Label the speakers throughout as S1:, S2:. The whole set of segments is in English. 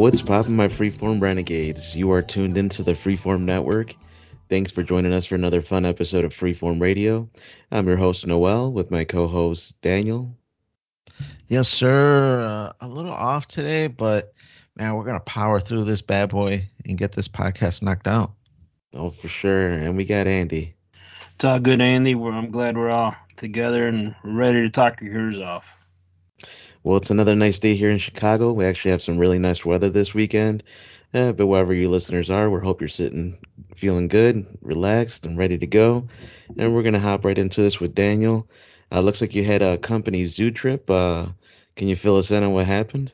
S1: What's poppin', my freeform renegades? You are tuned into the Freeform Network. Thanks for joining us for another fun episode of Freeform Radio. I'm your host, Noel, with my co host, Daniel.
S2: Yes, sir. Uh, a little off today, but man, we're going to power through this bad boy and get this podcast knocked out.
S1: Oh, for sure. And we got Andy.
S3: It's all good, Andy. We're, I'm glad we're all together and ready to talk your ears off.
S1: Well, it's another nice day here in Chicago. We actually have some really nice weather this weekend. Uh, but wherever you listeners are, we hope you're sitting, feeling good, relaxed, and ready to go. And we're going to hop right into this with Daniel. Uh, looks like you had a company zoo trip. Uh, can you fill us in on what happened?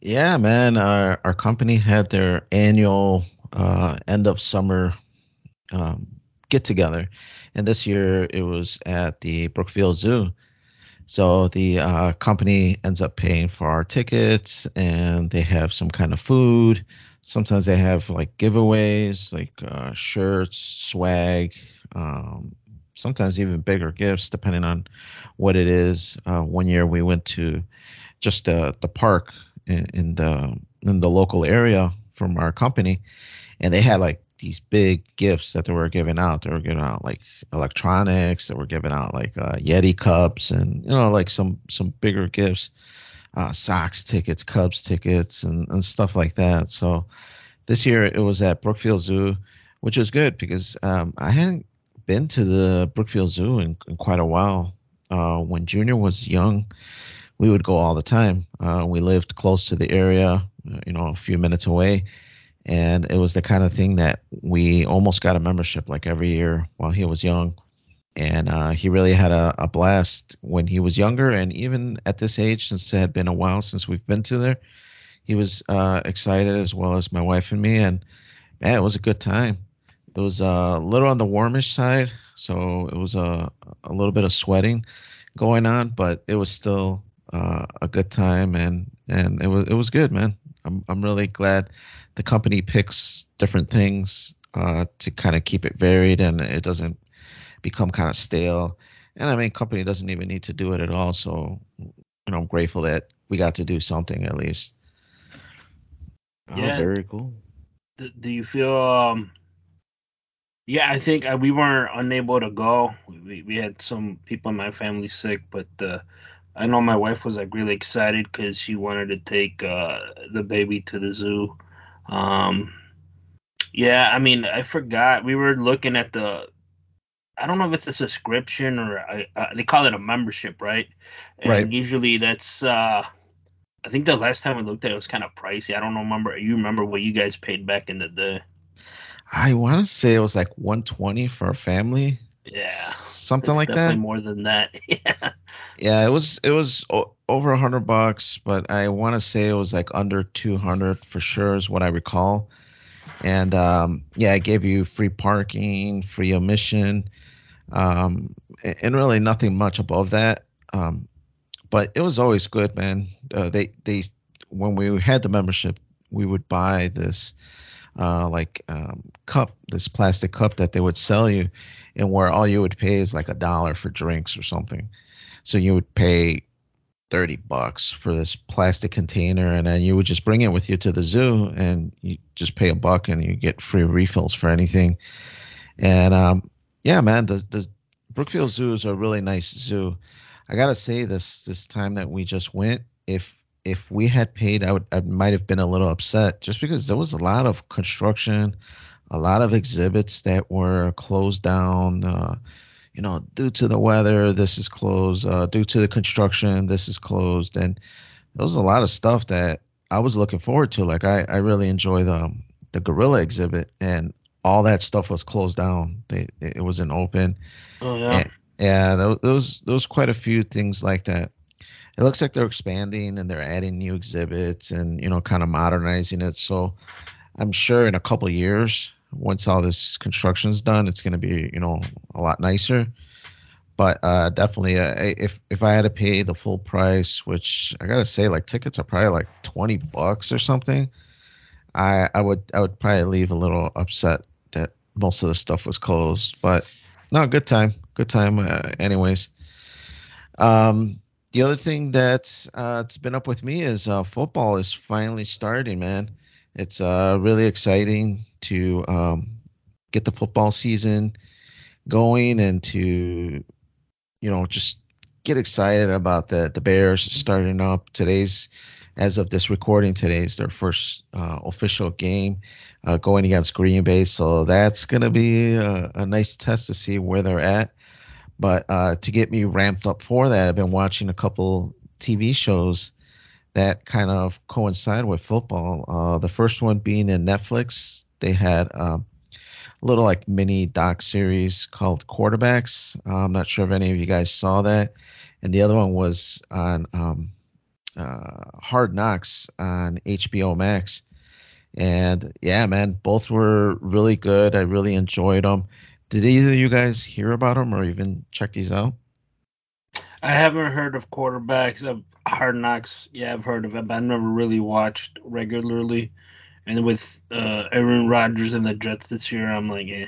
S2: Yeah, man. Our, our company had their annual uh, end of summer um, get together. And this year it was at the Brookfield Zoo. So the uh, company ends up paying for our tickets, and they have some kind of food. Sometimes they have like giveaways, like uh, shirts, swag. Um, sometimes even bigger gifts, depending on what it is. Uh, one year we went to just the the park in, in the in the local area from our company, and they had like these big gifts that they were giving out. They were giving out like electronics. They were giving out like uh, Yeti cups and you know like some some bigger gifts, uh, tickets, Cubs tickets, and and stuff like that. So this year it was at Brookfield Zoo, which was good because um, I hadn't been to the Brookfield Zoo in, in quite a while. Uh, when Junior was young, we would go all the time. Uh, we lived close to the area, uh, you know, a few minutes away and it was the kind of thing that we almost got a membership like every year while he was young. And uh, he really had a, a, blast when he was younger. And even at this age since it had been a while since we've been to there he was uh, excited as well as my wife and me. And man it was a good time. It was a little on the warmish side so it was a, a little bit of sweating going on but it was still uh, a good time. And and it was it was good man. I'm, I'm really glad the company picks different things uh, to kind of keep it varied and it doesn't become kind of stale. And I mean, company doesn't even need to do it at all. So, you know, I'm grateful that we got to do something at least.
S1: Oh, very cool.
S3: Do, do you feel, um, yeah, I think uh, we weren't unable to go. We, we had some people in my family sick, but uh, I know my wife was like really excited because she wanted to take uh, the baby to the zoo. Um, yeah, I mean, I forgot we were looking at the. I don't know if it's a subscription or I, uh, they call it a membership, right? And right. Usually that's. uh I think the last time we looked at it, it was kind of pricey. I don't remember. You remember what you guys paid back in the day?
S2: I want to say it was like 120 for a family.
S3: Yeah,
S2: something like that.
S3: More than that. yeah.
S2: Yeah, it was it was o- over a hundred bucks, but I want to say it was like under two hundred for sure, is what I recall. And um, yeah, I gave you free parking, free admission, um, and really nothing much above that. Um, but it was always good, man. Uh, they they when we had the membership, we would buy this uh, like um, cup, this plastic cup that they would sell you, and where all you would pay is like a dollar for drinks or something. So you would pay 30 bucks for this plastic container and then you would just bring it with you to the zoo and you just pay a buck and you get free refills for anything. And um, yeah, man, the, the Brookfield Zoo is a really nice zoo. I gotta say this this time that we just went, if if we had paid, I would I might have been a little upset just because there was a lot of construction, a lot of exhibits that were closed down. Uh, you know, due to the weather, this is closed. Uh, due to the construction, this is closed. And there was a lot of stuff that I was looking forward to. Like I, I really enjoy the the gorilla exhibit, and all that stuff was closed down. They, it wasn't open.
S3: Oh yeah.
S2: And, yeah, there was there was quite a few things like that. It looks like they're expanding and they're adding new exhibits and you know kind of modernizing it. So I'm sure in a couple years once all this construction's done, it's going to be you know a lot nicer. But uh, definitely, uh, if if I had to pay the full price, which I gotta say, like tickets are probably like twenty bucks or something, I I would I would probably leave a little upset that most of the stuff was closed. But no, good time, good time. Uh, anyways, um, the other thing that's uh, it's been up with me is uh, football is finally starting, man. It's uh, really exciting to um, get the football season going and to you know just get excited about the the Bears starting up. Today's as of this recording, today's their first uh, official game uh, going against Green Bay, so that's gonna be a, a nice test to see where they're at. But uh, to get me ramped up for that, I've been watching a couple TV shows that kind of coincide with football. Uh, the first one being in Netflix, they had um, a little like mini doc series called Quarterbacks. Uh, I'm not sure if any of you guys saw that. And the other one was on um, uh, Hard Knocks on HBO Max. And yeah, man, both were really good. I really enjoyed them. Did either of you guys hear about them or even check these out?
S3: I haven't heard of quarterbacks of Hard Knocks. Yeah, I've heard of it, but I've never really watched regularly. And with uh, Aaron Rodgers and the Jets this year, I'm like, eh.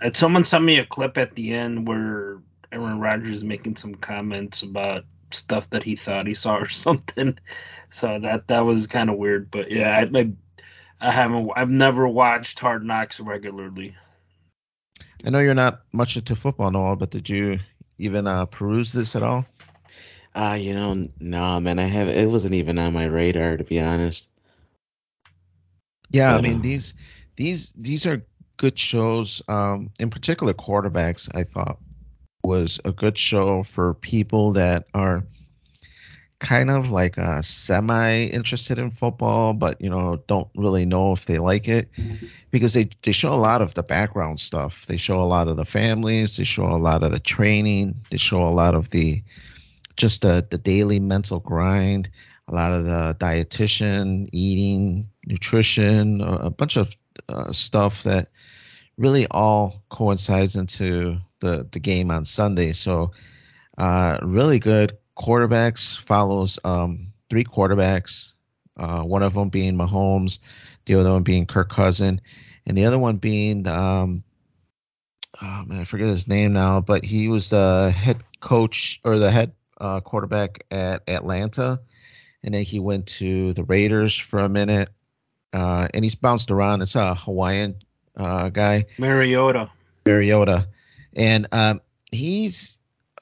S3: And someone sent me a clip at the end where Aaron Rodgers is making some comments about stuff that he thought he saw or something. So that that was kind of weird. But yeah, I, I I haven't. I've never watched Hard Knocks regularly.
S2: I know you're not much into football, at all, but did you even uh, peruse this at all?
S1: Ah, you know, no, man, I have. It wasn't even on my radar to be honest.
S2: Yeah, I mean
S1: uh,
S2: these these these are good shows. Um, in particular, quarterbacks. I thought was a good show for people that are kind of like uh, semi interested in football, but you know don't really know if they like it because they they show a lot of the background stuff. They show a lot of the families. They show a lot of the training. They show a lot of the just the the daily mental grind. A lot of the dietitian, eating, nutrition, a, bunch of uh, stuff that really all coincides into the the game on Sunday. So uh, really good quarterbacks follows um, three quarterbacks. Uh, one of them being Mahomes, the other one being Kirk Cousin, and the other one being um, oh man, I forget his name now, but he was the head coach or the head uh, quarterback at Atlanta, and then he went to the Raiders for a minute, uh, and he's bounced around. It's a Hawaiian uh, guy,
S3: Mariota.
S2: Mariota, and um, he's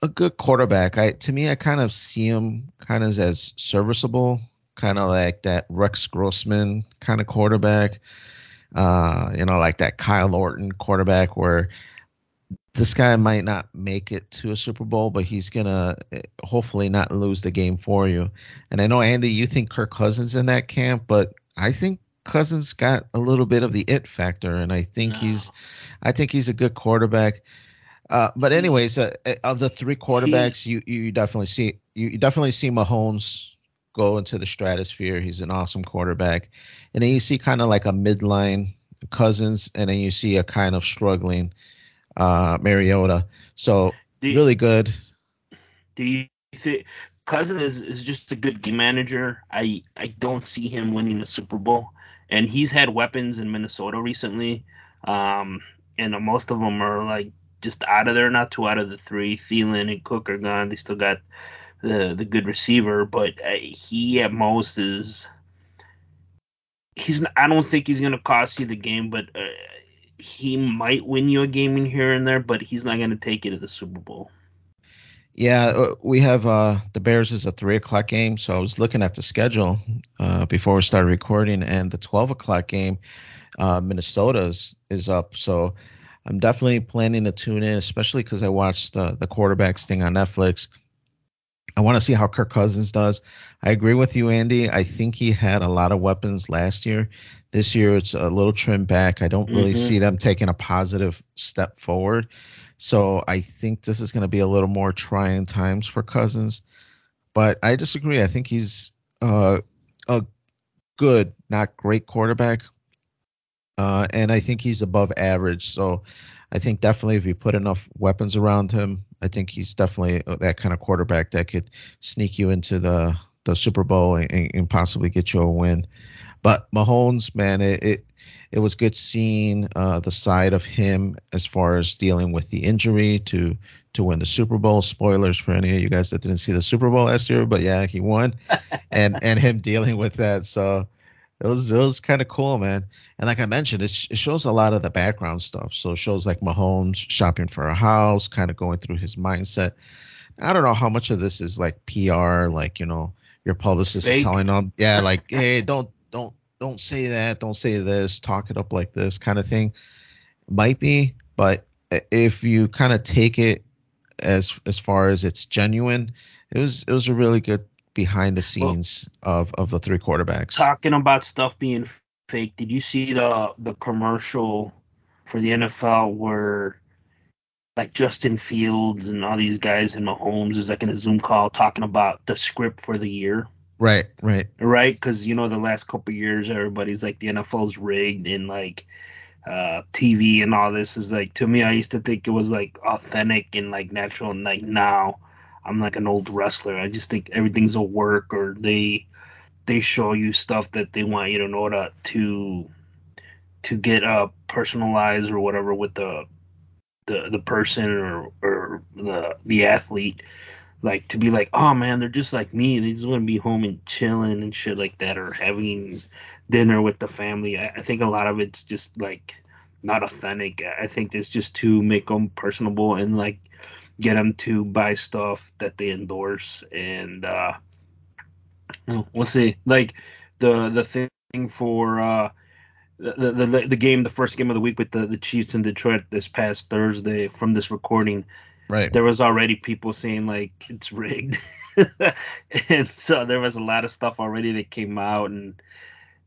S2: a good quarterback. I to me, I kind of see him kind of as serviceable, kind of like that Rex Grossman kind of quarterback. Uh, you know, like that Kyle Orton quarterback, where this guy might not make it to a Super Bowl, but he's gonna eh, hopefully not lose the game for you. And I know Andy, you think Kirk Cousins in that camp, but I think Cousins got a little bit of the it factor, and I think
S3: No.
S2: he's, I think he's a good quarterback. Uh, but anyways, uh, uh, of the three
S3: he
S2: quarterbacks, you you definitely see you, definitely see Mahomes go into the stratosphere. He's an awesome quarterback, and then you see kind of like a midline Cousins, and then you see a kind of struggling uh, Mariota. So
S3: do
S2: really good.
S3: do you think Cousin is, is just a good game manager? I I don't see him winning a Super Bowl, and he's had weapons in Minnesota recently, um, and most of them are like just out of there. Not two out of the three. Thielen and Cook are gone. They still got the the good receiver, but uh, he at most is he's. I don't think he's gonna cost you the game, but uh, he might win you a game in here and there, but he's not gonna take you to the Super Bowl.
S2: Yeah, uh, we have uh, the Bears is a three o'clock game. So I was looking at the schedule uh, before we started recording, and the twelve o'clock game, uh, Minnesota's is up. So I'm definitely planning to tune in, especially because I watched uh, the quarterbacks thing on Netflix. I want to see how Kirk Cousins does. I agree with you, Andy. I think he had a lot of weapons last year. This year, it's a little trimmed back. I don't really
S3: hmm
S2: see them taking a positive step forward. So I think this is going to be a little more trying times for Cousins. But I disagree. I think he's uh, a good, not great quarterback. Uh, and I think he's above average. So I think definitely if you put enough weapons around him, I think he's definitely uh, that kind of quarterback that could sneak you into the the Super Bowl and, and possibly get you a win. But Mahomes, man, it it, it was good seeing uh, the side of him as far as dealing with the injury to to win the Super Bowl. Spoilers for any of you guys that didn't see the Super Bowl last year, but yeah, he won, and and him dealing with that. So it was it was kind of cool, man. And like I mentioned, it, sh- it shows a lot of the background stuff. So it shows like Mahomes shopping for a house, kind of going through his mindset. I don't know how much of this is like PR, like you know, your publicist
S3: Fake.
S2: is telling them, yeah, like hey, don't don't don't say that, don't say this, talk it up like this, kind of thing. Might be, but if you kind of take it as as far as it's genuine, it was it was a really good behind the scenes of of the three quarterbacks.
S3: Talking about stuff being fake, did you see the the commercial for the NFL where like Justin Fields and all these guys and Mahomes is like in a Zoom call talking about the script for the year?
S2: Right, right.
S3: right? Because you know the last couple years, everybody's like the NFL's rigged and like uh, TV and all this is like to me. I used to think it was like authentic and like natural, and like now I'm like an old wrestler. I just think everything's a work, or they they show you stuff that they want you to know to to to get uh personalized or whatever with the the the person or or the the athlete like to be like, oh man, they're just like me. They just want to be home and chilling and shit like that, or having dinner with the family. I, I think a lot of it's just like not authentic. I think it's just to make them personable and like get them to buy stuff that they endorse. And uh, we'll see. Like the the thing for uh, the, the the game, the first game of the week with the the Chiefs in Detroit this past Thursday. From this recording,
S2: Right.
S3: there was already people saying like it's rigged and so there was a lot of stuff already that came out and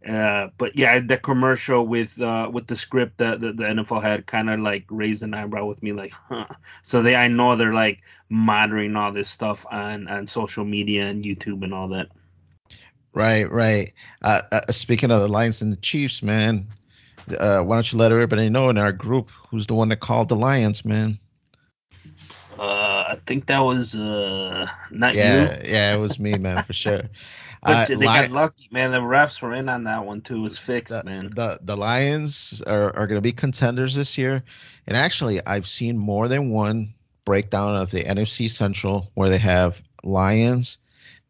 S3: uh but yeah the commercial with uh with the script that the, the nfl had kind of like raised an eyebrow with me like huh so they i know they're like monitoring all this stuff on on social media and youtube and all that
S2: Right, right. Uh, uh, speaking of the Lions and the Chiefs, man, uh, why don't you let everybody know in our group who's the one that called the Lions, man?
S3: uh i think that was uh not you
S2: Yeah, yeah, it was me, man, for sure. Uh,
S3: but they
S2: Li-
S3: got lucky man the refs were in on that one too it was fixed
S2: the,
S3: man
S2: the the Lions are, are going to be contenders this year, and actually, I've seen more than one breakdown of the NFC Central where they have Lions,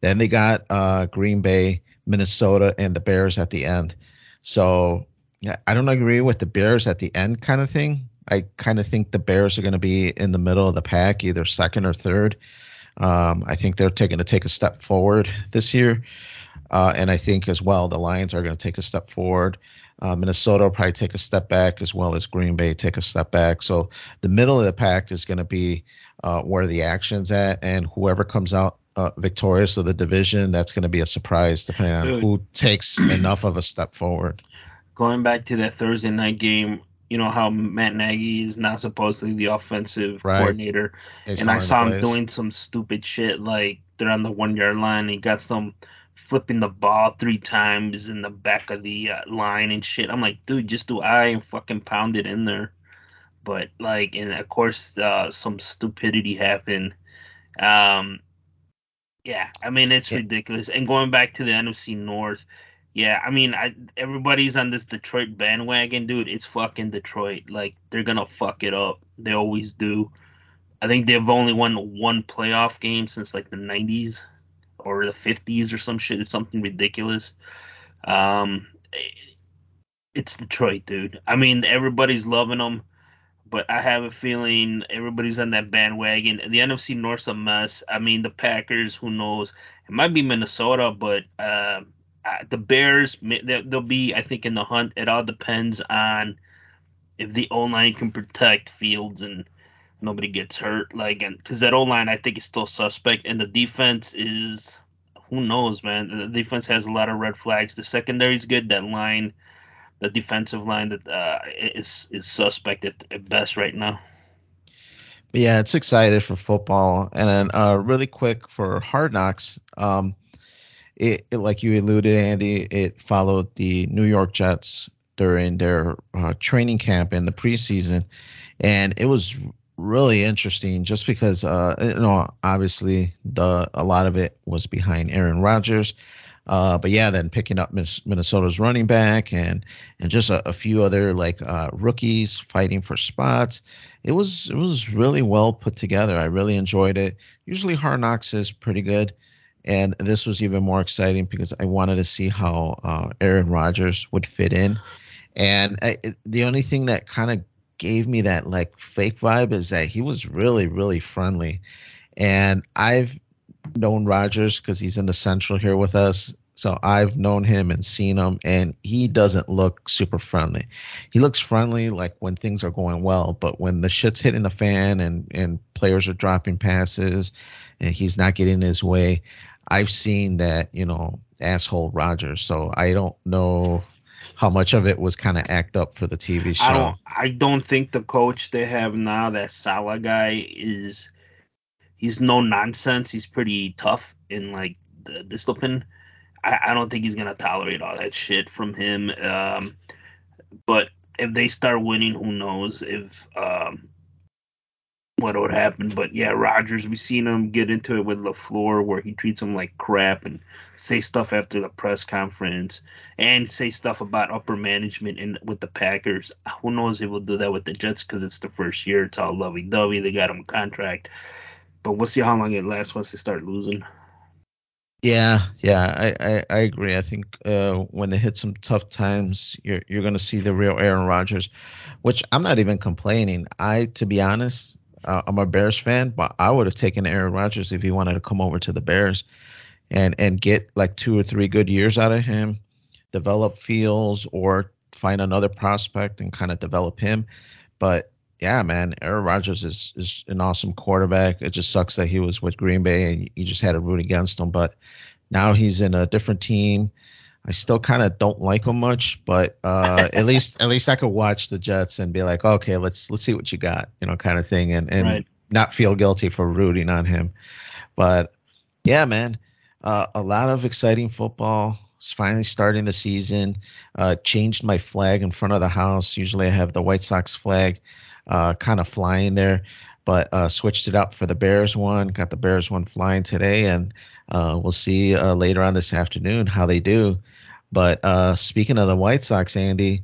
S2: then they got uh, Green Bay, Minnesota, and the Bears at the end. So yeah, I don't agree with the Bears at the end kind of thing. I kind of think the Bears are going to be in the middle of the pack, either second or third. Um, I think they're taking to take a step forward this year. Uh, and I think as well, the Lions are going to take a step forward. Uh, Minnesota will probably take a step back, as well as Green Bay take a step back. So the middle of the pack is going to be uh, where the action's at, and whoever comes out uh, victorious of the division, that's going to be a surprise, depending on
S3: Dude.
S2: who takes enough of a step forward.
S3: going back to that Thursday night game, you know how Matt Nagy is now supposedly the offensive
S2: Right.
S3: coordinator,
S2: He's
S3: and I saw him doing some stupid shit like they're on the one yard line. He got some flipping the ball three times in the back of the uh, line and shit. I'm like, dude, just do I and fucking pound it in there. But like, and of course, uh, some stupidity happened. Um, yeah, I mean it's
S2: Yeah.
S3: ridiculous. And going back to the NFC North, yeah, I mean I everybody's on this Detroit bandwagon, dude. It's fucking Detroit. Like they're gonna fuck it up. They always do. I think they've only won one playoff game since like the '90s or the '50s or some shit. It's something ridiculous. Um, it's Detroit, dude. I mean everybody's loving them but I have a feeling everybody's on that bandwagon. The NFC North's a mess. I mean, the Packers, who knows? It might be Minnesota, but uh, the Bears, they'll be, I think, in the hunt. It all depends on if the O line can protect Fields and nobody gets hurt. Like, because that O line, I think, is still suspect, and the defense is. Who knows, man? The defense has a lot of red flags. The secondary's good. That line, the defensive line, that uh, is is suspect at, at best right now.
S2: But yeah, it's excited for football. And then uh, really quick for Hard Knocks, um, it, it like you alluded, Andy, it followed the New York Jets during their uh, training camp in the preseason, and it was really interesting just because uh, you know obviously the a lot of it was behind Aaron Rodgers. Uh, but yeah, then picking up Minnesota's running back and and just a, a few other like uh, rookies fighting for spots. It was it was really well put together. I really enjoyed it. Usually Hard Knocks is pretty good, and this was even more exciting because I wanted to see how uh, Aaron Rodgers would fit in. And I, the only thing that kind of gave me that like fake vibe is that he was really really friendly and I've known Rodgers because he's in the Central here with us. So I've known him and seen him, and he doesn't look super friendly. He looks friendly like when things are going well, but when the shit's hitting the fan and and players are dropping passes, and he's not getting his way, I've seen that you know asshole Rodgers. So I don't know how much of it was kind of act up for the TV show.
S3: I don't. I don't think the coach they have now, that Saleh guy, is he's no nonsense. He's pretty tough in like the discipline. I, I don't think he's gonna tolerate all that shit from him. Um, but if they start winning, who knows if um, what would happen? But yeah, Rodgers, we've seen him get into it with LaFleur, where he treats him like crap and say stuff after the press conference and say stuff about upper management and with the Packers. Who knows if he'll do that with the Jets because it's the first year. It's all lovey dovey. They got him a contract. But we'll see how long it lasts once they start losing.
S2: Yeah, yeah, I, I, I agree. I think uh, when they hit some tough times, you're you're gonna see the real Aaron Rodgers, which I'm not even complaining. I, to be honest, uh, I'm a Bears fan, but I would have taken Aaron Rodgers if he wanted to come over to the Bears, and and get like two or three good years out of him, develop Fields or find another prospect and kind of develop him. But yeah, man, Aaron Rodgers is is an awesome quarterback. It just sucks that he was with Green Bay and you just had to root against him. But now he's in a different team. I still kind of don't like him much, but uh, at least at least I could watch the Jets and be like, okay, let's let's see what you got, you know, kind of thing, and and right. not feel guilty for rooting on him. But yeah, man, uh, a lot of exciting football. It's finally starting the season. Uh, changed my flag in front of the house. Usually I have the White Sox flag uh, kind of flying there, but uh, switched it up for the Bears one. Got the Bears one flying today, and uh, we'll see uh, later on this afternoon how they do. But uh, speaking of the White Sox, Andy,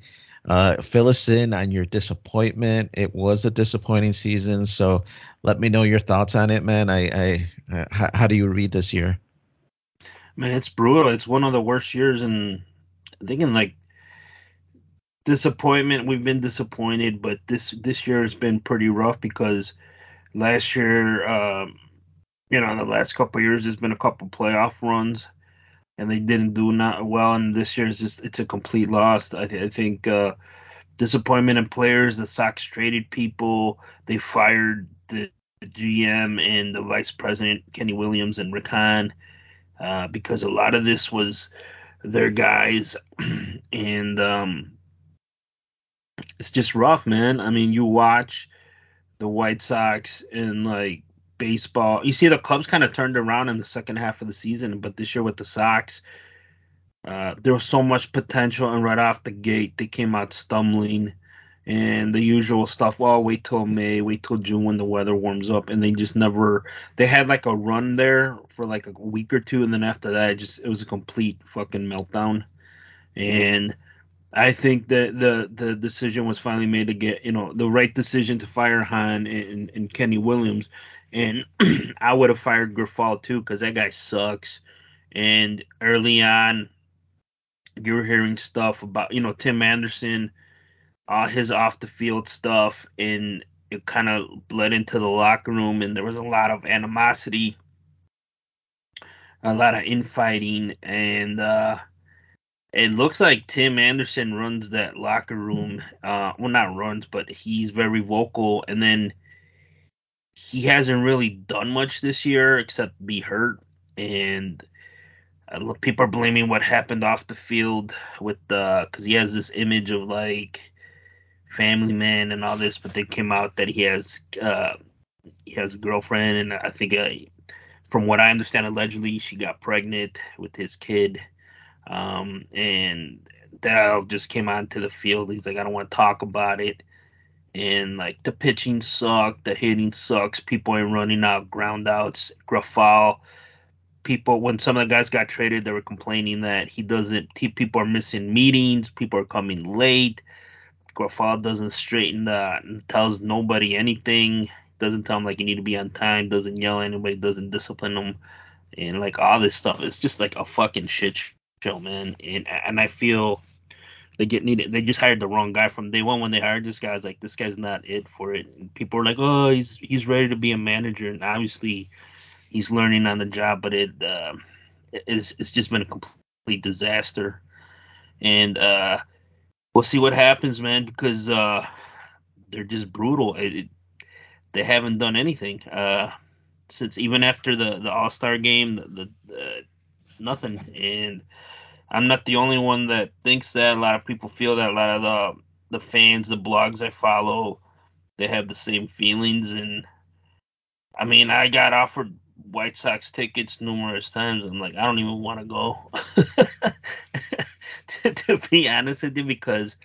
S2: uh, fill us in on your disappointment. It was a disappointing season, so let me know your thoughts on it, man. I, I, uh, how, how do you read this year?
S3: Man, it's brutal. It's one of the worst years in, I like disappointment. We've been disappointed, but this this year has been pretty rough because last year, um, you know, the last couple years, there's been a couple playoff runs, and they didn't do not well. And this year just it's a complete loss. I, th- I think uh, disappointment in players. The Sox traded people. They fired the GM and the vice president Kenny Williams and Rick Hahn uh, because a lot of this was their guys, and um, it's just rough, man. I mean, you watch the White Sox and like baseball. You see the Cubs kind of turned around in the second half of the season, but this year with the Sox, uh, there was so much potential, and right off the gate, they came out stumbling. And the usual stuff. Well, wait till May, wait till June when the weather warms up, and they just never. They had like a run there for like a week or two, and then after that, it just it was a complete fucking meltdown. And I think that the the decision was finally made to get you know the right decision to fire Hahn and, and Kenny Williams, and I would have fired Grifol too because that guy sucks. And early on, you were hearing stuff about you know Tim Anderson, uh, his off the field stuff, and it kind of bled into the locker room, and there was a lot of animosity, a lot of infighting, and. uh it looks like Tim Anderson runs that locker room. Uh, well, not runs, but he's very vocal. And then he hasn't really done much this year except be hurt. And uh, people are blaming what happened off the field with the because he has this image of like family man and all this, but they came out that he has uh, he has a girlfriend, and I think uh, from what I understand, allegedly she got pregnant with his kid um, and Dal just came onto the field. He's like, I don't want to talk about it. And like the pitching sucked, the hitting sucks. People are running out, ground outs, Grifol. people when some of the guys got traded, they were complaining that he doesn't. People are missing meetings. People are coming late. Grifol doesn't straighten that tells nobody anything. Doesn't tell them like you need to be on time. Doesn't yell at anybody. Doesn't discipline them, and like all this stuff. It's just like a fucking shit man. And and I feel they get needed. They just hired the wrong guy from day one when they hired this guy. I was like, this guy's not it for it. And people are like, oh, he's he's ready to be a manager, and obviously he's learning on the job. But it uh, it's it's just been a complete disaster, and uh, we'll see what happens, man, because uh, they're just brutal. It, it, they haven't done anything uh, since even after the the All Star game, the, the, the nothing and I'm not the only one that thinks that. A lot of people feel that. A lot of the the fans, the blogs I follow, they have the same feelings. And I mean, I got offered White Sox tickets numerous times. I'm like, I don't even want to go. to, to, be honest with you, because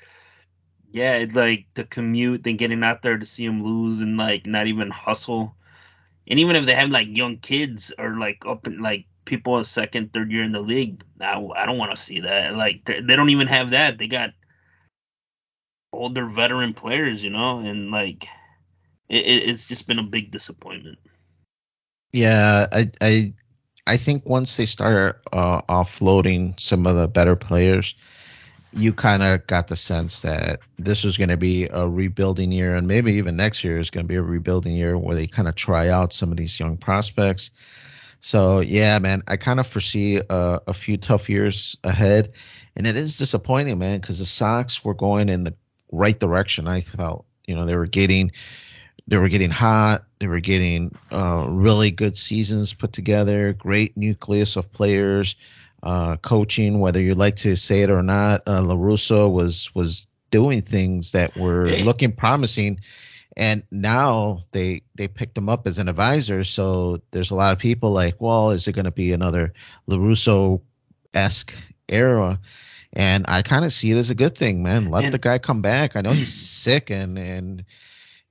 S3: yeah, it's like the commute, then getting out there to see them lose and like not even hustle. And even if they have like young kids or like up in like people a second, third year in the league. I, I don't want to see that. Like they don't even have that. They got older veteran players, you know, and like it, it's just been a big disappointment.
S2: Yeah, I I I think once they start uh, offloading some of the better players, you kind of got the sense that this was going to be a rebuilding year, and maybe even next year is going to be a rebuilding year where they kind of try out some of these young prospects so yeah, man, I kind of foresee a, a few tough years ahead, and it is disappointing, man, because the Sox were going in the right direction. I felt, you know, they were getting, they were getting hot. They were getting uh, really good seasons put together. Great nucleus of players, uh, coaching. Whether you like to say it or not, uh, La Russa was was doing things that were looking promising and now they they picked him up as an advisor so there's a lot of people like well is it going to be another La Russa esque era and i kind of see it as a good thing man let and, the guy come back i know he's sick and and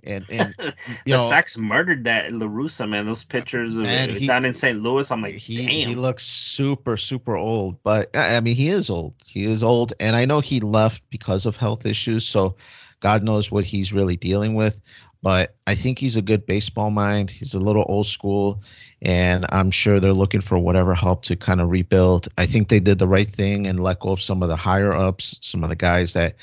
S2: and and you
S3: the know, Sox murdered that La Russa man. Those pictures of man, he, down in St. Louis, I'm like,
S2: he
S3: damn.
S2: he looks super super old, but I mean he is old. He is old, and I know he left because of health issues. So God knows what he's really dealing with. But I think he's a good baseball mind. He's a little old school, and I'm sure they're looking for whatever help to kind of rebuild. I think they did the right thing and let go of some of the higher ups, some of the guys that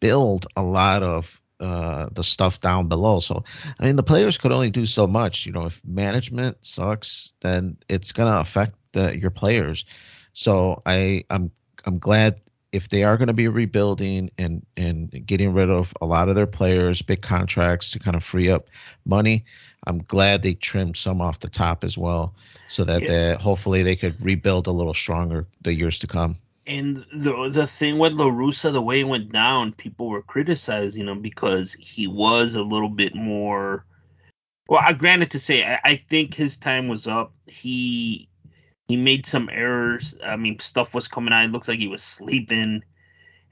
S2: build a lot of uh, the stuff down below. So, I mean, the players could only do so much. You know, if management sucks, then it's gonna affect the, your players. So, I I'm I'm glad if they are going to be rebuilding and and getting rid of a lot of their players, big contracts to kind of free up money, I'm glad they trimmed some off the top as well, so that yeah. they, hopefully they could rebuild a little stronger the years to come.
S3: And the the thing with La Russa, the way it went down, people were criticizing him because he was a little bit more. Well, I granted to say, I, I think his time was up. He he made some errors. I mean, stuff was coming out. It looks like he was sleeping,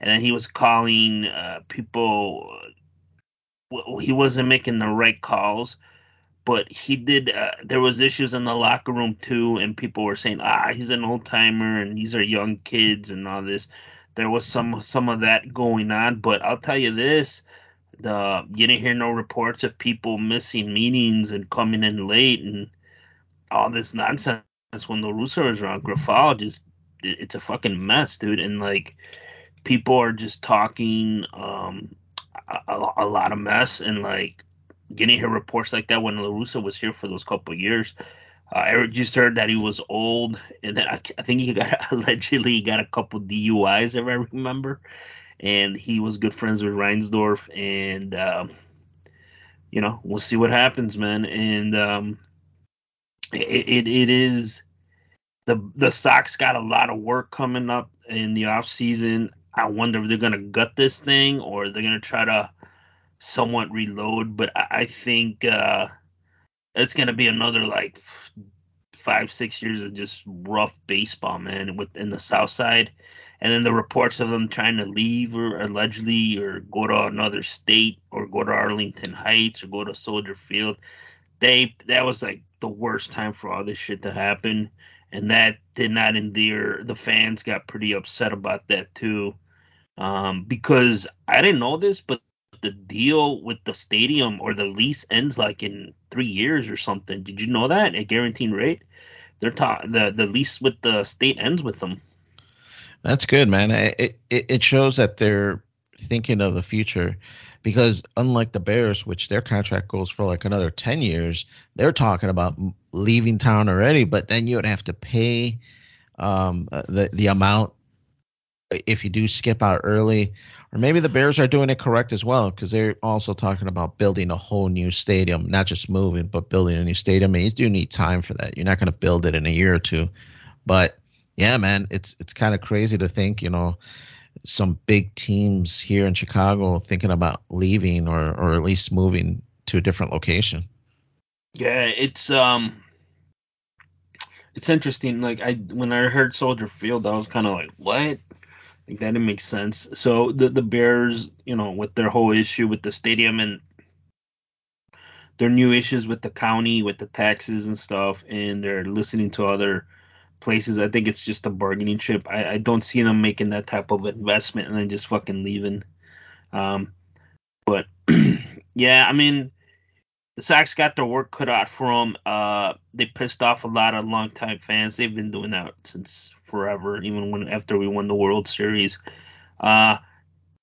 S3: and then he was calling uh, people. Well, he wasn't making the right calls, but he did. Uh, there was issues in the locker room too, and people were saying, "Ah, he's an old timer, and these are young kids, and all this." There was some some of that going on, but I'll tell you this: the you didn't hear no reports of people missing meetings and coming in late and all this nonsense that's when La Russa is around. Grifol just it's a fucking mess, dude. And like people are just talking um a, a lot of mess and like getting hear reports like that when La Russa was here for those couple years. Uh, I just heard that he was old, and then I, I think he got allegedly got a couple DUIs, if I remember. And he was good friends with Reinsdorf, and um, you know we'll see what happens, man. And um, it, it, it is the the Sox got a lot of work coming up in the off season. I wonder if they're gonna gut this thing or they're gonna try to somewhat reload. But I, I think uh, it's gonna be another like five six years of just rough baseball, man, within the South Side. And then the reports of them trying to leave or allegedly or go to another state or go to Arlington Heights or go to Soldier Field. They that was like the worst time for all this shit to happen and that did not endear. The fans got pretty upset about that too, um, because I didn't know this, but the deal with the stadium or the lease ends like in three years or something. Did you know that at guaranteed rate? They're ta- the the lease with the state ends with them.
S2: That's good, man. It, it it shows that they're thinking of the future because unlike the Bears, which their contract goes for like another 10 years, they're talking about leaving town already, but then you would have to pay um, uh, the, the amount if you do skip out early. Or maybe the Bears are doing it correct as well because they're also talking about building a whole new stadium, not just moving, but building a new stadium. And you do need time for that. You're not going to build it in a year or two. But yeah, man, it's it's kind of crazy to think, you know, some big teams here in Chicago thinking about leaving or or at least moving to a different location.
S3: Yeah, it's um it's interesting. Like I when I heard Soldier Field, I was kind of like, "What?" Like that didn't make sense. So the the Bears, you know, with their whole issue with the stadium and their new issues with the county, with the taxes and stuff, and they're listening to other places. I think it's just a bargaining chip. I, I don't see them making that type of investment and then just fucking leaving. Um, but yeah, I mean, the Sox got their work cut out for them. Uh, they pissed off a lot of longtime fans. They've been doing that since forever, even when after we won the World Series. Uh,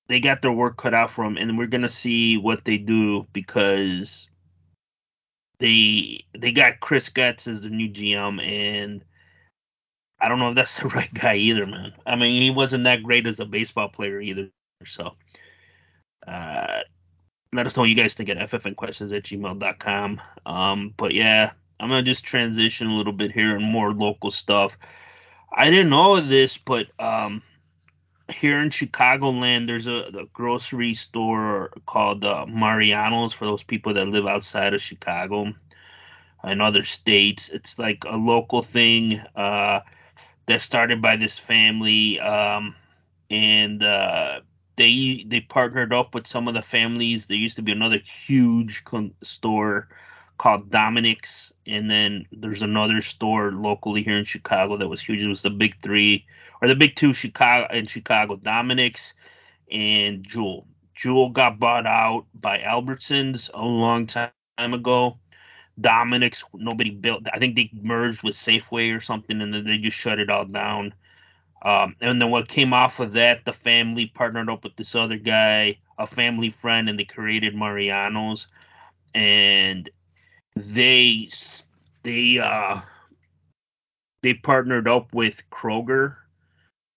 S3: they got their work cut out for them, and we're gonna see what they do because they they got Chris Getz as the new GM, and I don't know if that's the right guy either, man. I mean, he wasn't that great as a baseball player either. So, uh, let us know what you guys think at ffnquestions at gmail.com. Um, but yeah, I'm going to just transition a little bit here and more local stuff. I didn't know this, but um, here in Chicagoland, there's a, a grocery store called uh, Mariano's for those people that live outside of Chicago and other states. It's like a local thing. Uh, that started by this family, um, and uh, they they partnered up with some of the families. There used to be another huge con- store called Dominick's, and then there's another store locally here in Chicago that was huge. It was the big three or the big two Chicago in Chicago, Dominick's and Jewel. Jewel got bought out by Albertsons a long time ago Dominick's nobody built. I think they merged with Safeway or something, and then they just shut it all down. Um, and then what came off of that, the family partnered up with this other guy, a family friend, and they created Mariano's, and they they uh they partnered up with Kroger,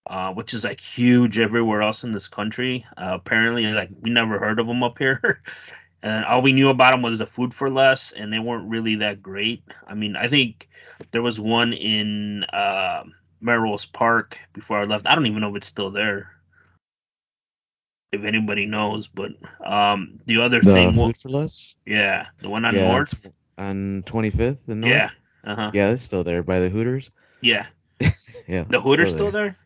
S3: uh, which is like huge everywhere else in this country. Uh, apparently, like we never heard of them up here. and all we knew about them was the food for less, and they weren't really that great. I mean, I think there was one in uh, Melrose Park before I left. I don't even know if it's still there. If anybody knows, but um, the other
S1: The
S3: thing,
S1: food for less?
S3: yeah, the one on
S1: Yeah,
S3: North,
S1: on 25th and
S3: yeah,
S1: North.
S3: uh huh,
S1: Yeah, it's still there by the Hooters.
S3: yeah.
S1: yeah,
S3: The Hooters still there.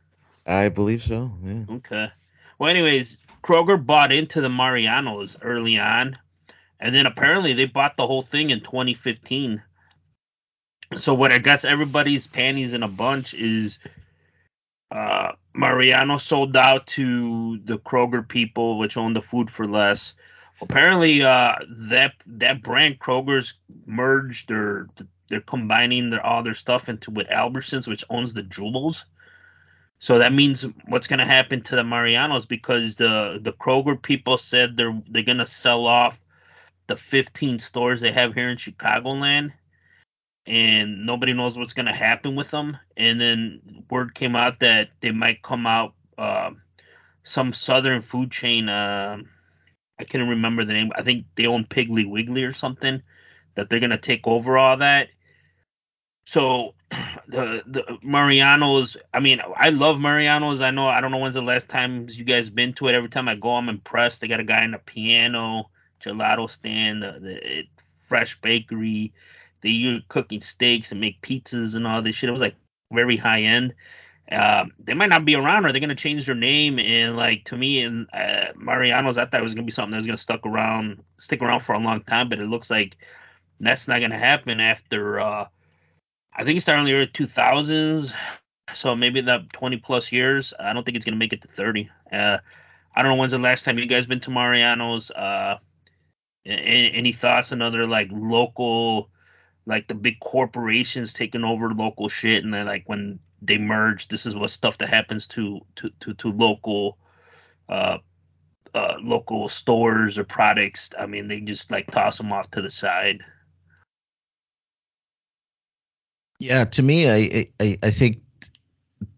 S1: I believe so. Yeah.
S3: Okay. Well, anyways, Kroger bought into the Marianos early on, and then apparently they bought the whole thing in 2015. So what I guess everybody's panties in a bunch is uh, Mariano sold out to the Kroger people, which own the food for less. Apparently, uh, that that brand Kroger's merged or they're combining their all their stuff into with Albertsons, which owns the Jewels. So that means what's going to happen to the Marianos because the the Kroger people said they're they're going to sell off the 15 stores they have here in Chicagoland and nobody knows what's going to happen with them. And then word came out that they might come out uh, some southern food chain. Uh, I can't remember the name. I think they own Piggly Wiggly or something. That they're going to take over all that. So the the Mariano's. I mean, I love Mariano's. I know. I don't know when's the last time you guys been to it. Every time I go, I'm impressed. They got a guy in the piano, gelato stand, the, the fresh bakery they use cooking steaks and make pizzas and all this shit. It was like very high end. Um, they might not be around, or they're gonna change their name. And like to me, and uh, Mariano's, I thought it was gonna be something that was gonna stuck around, stick around for a long time. But it looks like that's not gonna happen after uh, I think it started in the early 2000s, so maybe that 20 plus years. I don't think it's gonna make it to 30. Uh, I don't know when's the last time you guys been to Mariano's. Uh, any, any thoughts on other like local, like the big corporations taking over local shit, and then like when they merge, this is what stuff that happens to to to, to local, uh, uh, local stores or products. I mean, they just like toss them off to the side.
S2: Yeah, to me, I, I I think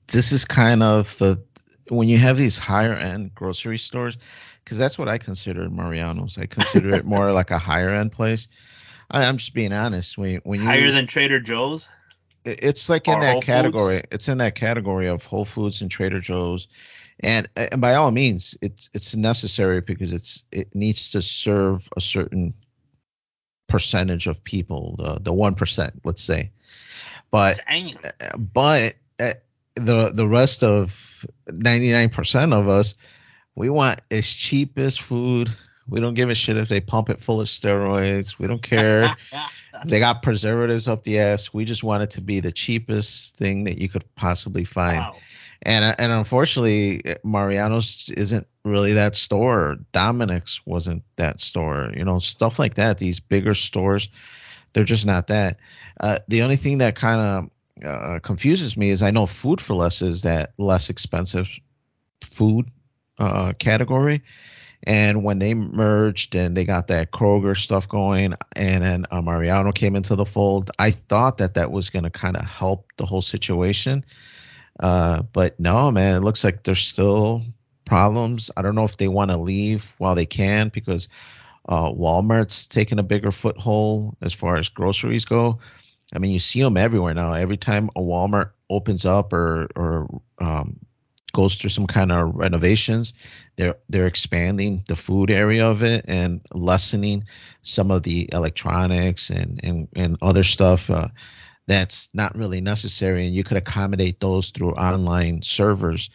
S2: this is kind of the when you have these higher end grocery stores, because that's what I consider Mariano's. I consider it more like a higher end place. I, I'm just being honest. When when
S3: Higher than Trader Joe's
S2: it- it's like in that
S3: Whole Foods.
S2: category. It's in that category of Whole Foods and Trader Joe's, and and by all means, it's it's necessary because it's it needs to serve a certain percentage of people, the the one percent, let's say. But
S3: Damn.
S2: but uh, the the rest of 99% of us we want as cheap as food. We don't give a shit if they pump it full of steroids. We don't care. They got preservatives up the ass. We just want it to be the cheapest thing that you could possibly find.
S3: Wow.
S2: and uh, and unfortunately mariano's isn't really that store. Dominick's wasn't that store. You know stuff like that these bigger stores they're just not that. Uh, the only thing that kind of uh, confuses me is I know Food 4 Less is that less expensive food uh, category. And when they merged and they got that Kroger stuff going, and then uh, Mariano came into the fold, I thought that that was going to kind of help the whole situation. Uh, but no, man, it looks like there's still problems. I don't know if they want to leave while they can because uh, Walmart's taking a bigger foothold as far as groceries go. I mean, you see them everywhere now. Every time a Walmart opens up or or um, goes through some kind of renovations, they're they're expanding the food area of it and lessening some of the electronics and and, and other stuff uh, that's not really necessary. And you could accommodate those through online servers.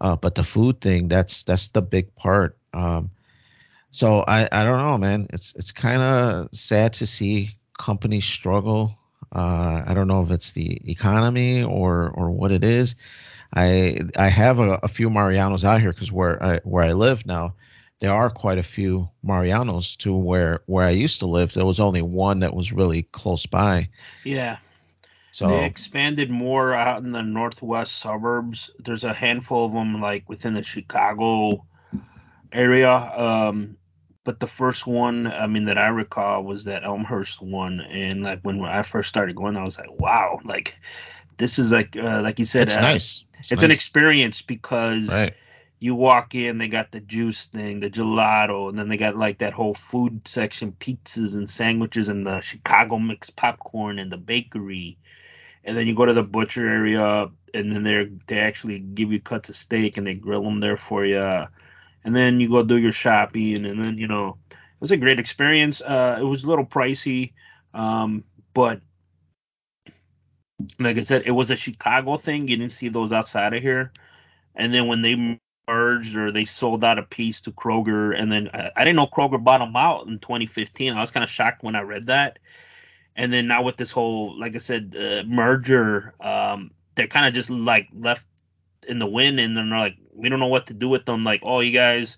S2: Uh, but the food thing, that's that's the big part. Um, so I, I don't know, man. It's it's kind of sad to see companies struggle. Uh, I don't know if it's the economy or or what it is. I I have a, a few Marianos out here because where I where I live now, there are quite a few Marianos to where where I used to live. There was only one that was really close by.
S3: Yeah.
S2: So they
S3: expanded more out in the northwest suburbs. There's a handful of them like within the Chicago area. Um, but the first one, I mean, that I recall was that Elmhurst one, and like when I first started going, I was like, wow, like this is like uh, like you said,
S2: it's
S3: uh,
S2: nice. It's
S3: it's an experience because
S2: right?
S3: you walk in, they got the juice thing, the gelato, and then they got like that whole food section, pizzas and sandwiches, and the Chicago mixed popcorn and the bakery and then you go to the butcher area and then they they actually give you cuts of steak and they grill them there for you and then you go do your shopping and then you know it was a great experience. Uh it was a little pricey um but like i said it was a chicago thing. You didn't see those outside of here. And then when they merged or they sold out a piece to kroger and then i, I didn't know kroger bought them out in 2015 i was kind of shocked when i read that. And then now with this whole like i said uh, merger um they're kind of just like left in the wind and then they're like we don't know what to do with them. Like oh you guys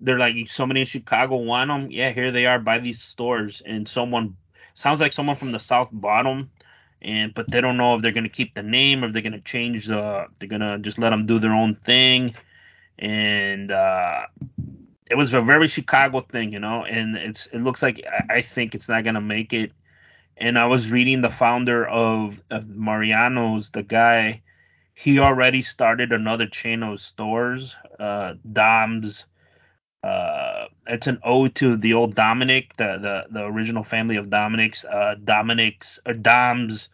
S3: they're like somebody in chicago want them yeah here they are by these stores. And someone sounds like someone from the south bought them and but they don't know if they're to keep the name or if they're to change the they're to just let them do their own thing. And uh it was a very chicago thing you know and it's it looks like i, think it's not to make it. And I was reading the founder of, of Mariano's, the guy, he already started another chain of stores, uh, Dom's. Uh, it's an ode to the old Dominick, the the, the original family of Dominick's, uh, Dominick's or Dom's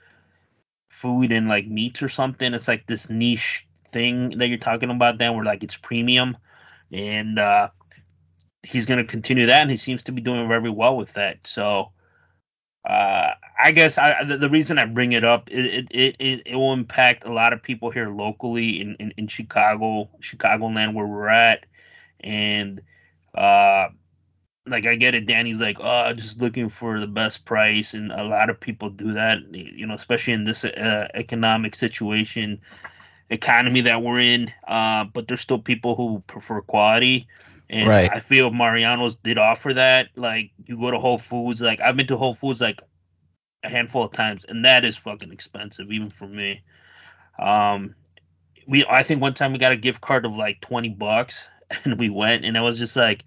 S3: food and like meats or something. It's like this niche thing that you're talking about. Then where like it's premium, and uh, he's gonna continue that, and he seems to be doing very well with that. So uh, I guess I, the, the reason I bring it up it, it, it, it will impact a lot of people here locally in, in, in Chicago, Chicagoland, where we're at, and uh, like I get it. Danny's like, oh, just looking for the best price, and a lot of people do that. You know, especially in this uh, economic situation, economy that we're in. Uh, but there's still people who prefer quality, and
S2: Right.
S3: I feel Mariano's did offer that. Like, you go to Whole Foods. Like, I've been to Whole Foods like a handful of times, and that is fucking expensive, even for me. Um, we I think one time we got a gift card of like twenty bucks, and we went, and I was just like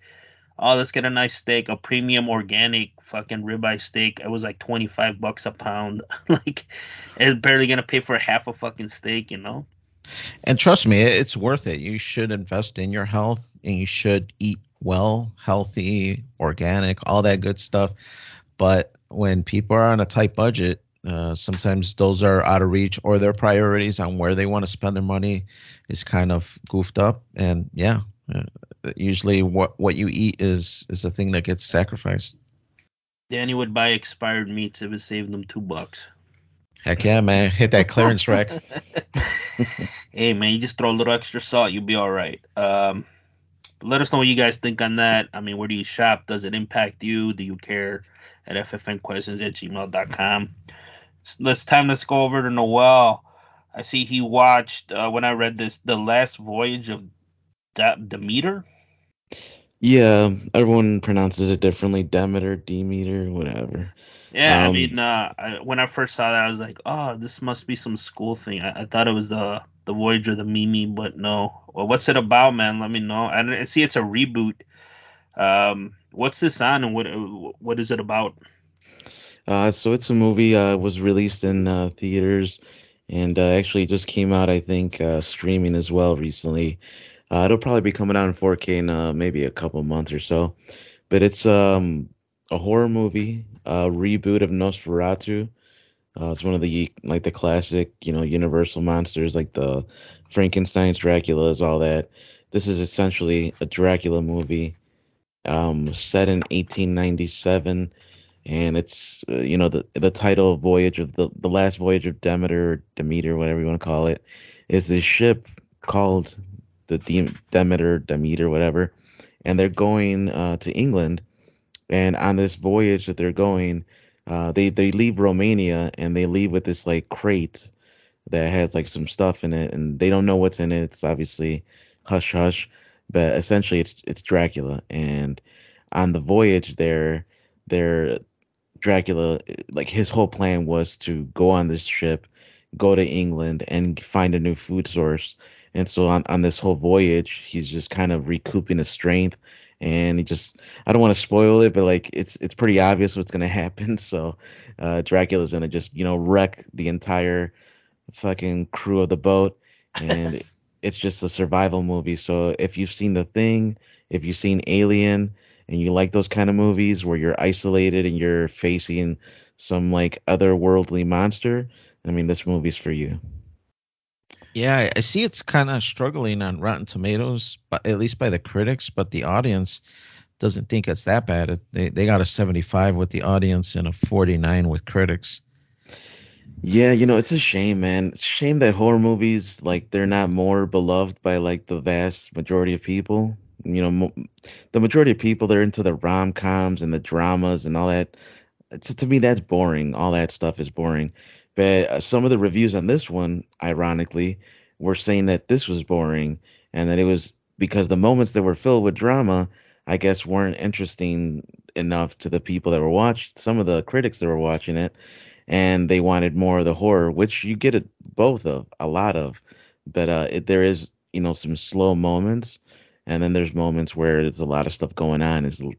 S3: Oh, let's get a nice steak, a premium organic fucking ribeye steak. It was like 25 bucks a pound. like, it's barely gonna pay for half a fucking steak, you know?
S2: And trust me, it's worth it. You should invest in your health and you should eat well, healthy, organic, all that good stuff. But when people are on a tight budget, uh, sometimes those are out of reach or their priorities on where they want to spend their money is kind of goofed up. And yeah, uh, usually what, what you eat is is the thing that gets sacrificed.
S3: Danny would buy expired meats if it saved them two bucks.
S2: Heck yeah, man. Hit that clearance rack.
S3: hey, man, you just throw a little extra salt, you'll be all right. Um, let us know what you guys think on that. I mean, where do you shop? Does it impact you? Do you care? At ffnquestions at gmail.com. Let's time. Let's go over to Noel. I see he watched uh, when I read this the last voyage of De- Demeter.
S1: Yeah, everyone pronounces it differently. Demeter, Demeter, whatever.
S3: Yeah, I
S1: Um,
S3: mean, uh, I, when I first saw that, I was like, "Oh, this must be some school thing." I, I thought it was the the voyage of the Mimi, but no. Well, what's it about, man? Let me know. And I see it's a reboot. Um, what's this on, and what what is it about?
S1: uh, so it's a movie. Uh, was released in uh, theaters, and uh, actually just came out. I think uh, streaming as well recently. Uh, it'll probably be coming out in 4K in uh, maybe a couple months or so. But it's um a horror movie, a reboot of Nosferatu. Uh, it's one of the like the classic, you know, Universal monsters like the Frankenstein's, Dracula's, all that. This is essentially a Dracula movie, um, set in 1897, and it's uh, you know the the title Voyage of the the last voyage of Demeter, Demeter, whatever you want to call it, is this ship called the Dem- Demeter, Demeter, whatever, and they're going uh, to England and on this voyage that they're going, uh, they they leave Romania and they leave with this like crate that has like some stuff in it, and they don't know what's in it. It's obviously hush hush, but essentially it's it's Dracula. And on the voyage, there, they're Dracula, like his whole plan was to go on this ship, go to England, and find a new food source. And so on, on this whole voyage, he's just kind of recouping his strength. And he just, I don't want to spoil it, but like it's it's pretty obvious what's gonna happen. So uh, Dracula's gonna just you know wreck the entire fucking crew of the boat, and it's just a survival movie. So if you've seen The Thing, if you've seen Alien, and you like those kind of movies where you're isolated and you're facing some like otherworldly monster, I mean, this movie's for you.
S2: Yeah, I see it's kind of struggling on Rotten Tomatoes, but at least by the critics, but the audience doesn't think it's that bad. They they got a 75 with the audience and a 49 with critics.
S1: Yeah, you know, it's a shame, man. It's a shame that horror movies like they're not more beloved by like the vast majority of people. You know, mo- the majority of people they're into the rom-coms and the dramas and all that to, to me that's boring all that stuff is boring but uh, some of the reviews on this one ironically were saying that this was boring and that it was because the moments that were filled with drama i guess weren't interesting enough to the people that were watching some of the critics that were watching it and they wanted more of the horror which you get it both of a lot of. But uh it, there is you know some slow moments and then there's moments where there's a lot of stuff going on there's a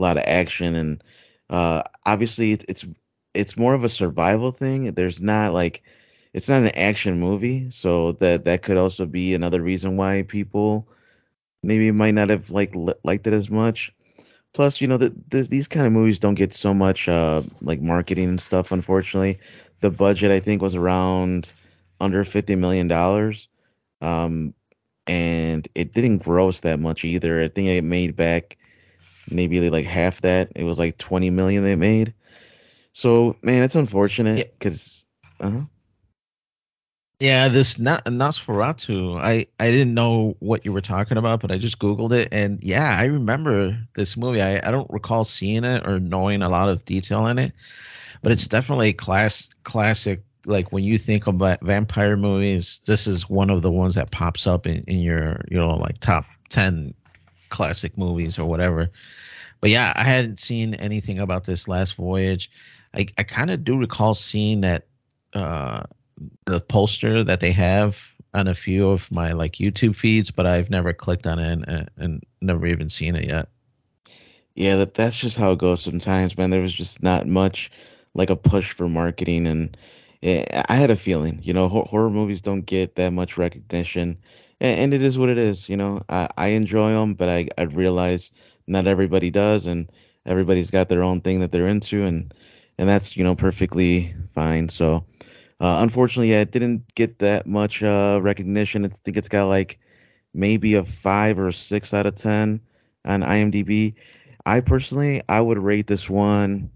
S1: lot of action and uh obviously it, it's it's more of a survival thing. There's not like it's not an action movie so that that could also be another reason why people maybe might not have like li- liked it as much. Plus you know that th- these kind of movies don't get so much uh like marketing and stuff unfortunately. The budget i think was around under 50 million dollars um and it didn't gross that much either. I think it made back maybe like half that. It was like 20 million they made so, man, it's unfortunate because, uh-huh.
S2: Yeah, this Na- Nosferatu. I I didn't know what you were talking about, but I just googled it, and yeah, I remember this movie. I I don't recall seeing it or knowing a lot of detail in it, but it's definitely a class classic. Like when you think about vampire movies, this is one of the ones that pops up in, in your you know like top ten classic movies or whatever. But yeah, I hadn't seen anything about this last voyage. I I kind of do recall seeing that uh the poster that they have on a few of my like YouTube feeds, but I've never clicked on it and, and, never even seen it yet.
S1: Yeah, that that's just how it goes sometimes, man. There was just not much like a push for marketing, and yeah, I had a feeling, you know, hor- horror movies don't get that much recognition, and, and it is what it is. You know, I, I enjoy them, but I I realize not everybody does, and everybody's got their own thing that they're into, and and that's you know perfectly fine. So, uh, unfortunately, yeah, it didn't get that much uh, recognition. I think it's got like maybe a five or six out of ten on IMDb. I personally, I would rate this one.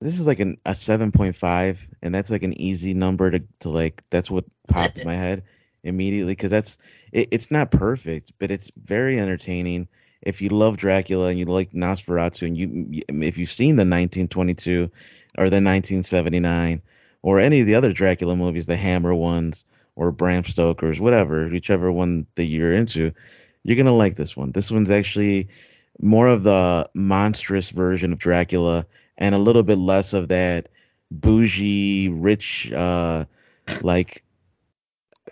S1: This is like an a seven point five, and that's like an easy number to to like. That's what popped in my head immediately because that's it, it's not perfect, but it's very entertaining. If you love Dracula and you like Nosferatu, and you if you've seen the 1922 or the 1979 or any of the other Dracula movies, the Hammer ones or Bram Stoker's, whatever, whichever one that you're into, you're gonna like this one. This one's actually more of the monstrous version of Dracula and a little bit less of that bougie, rich, uh, like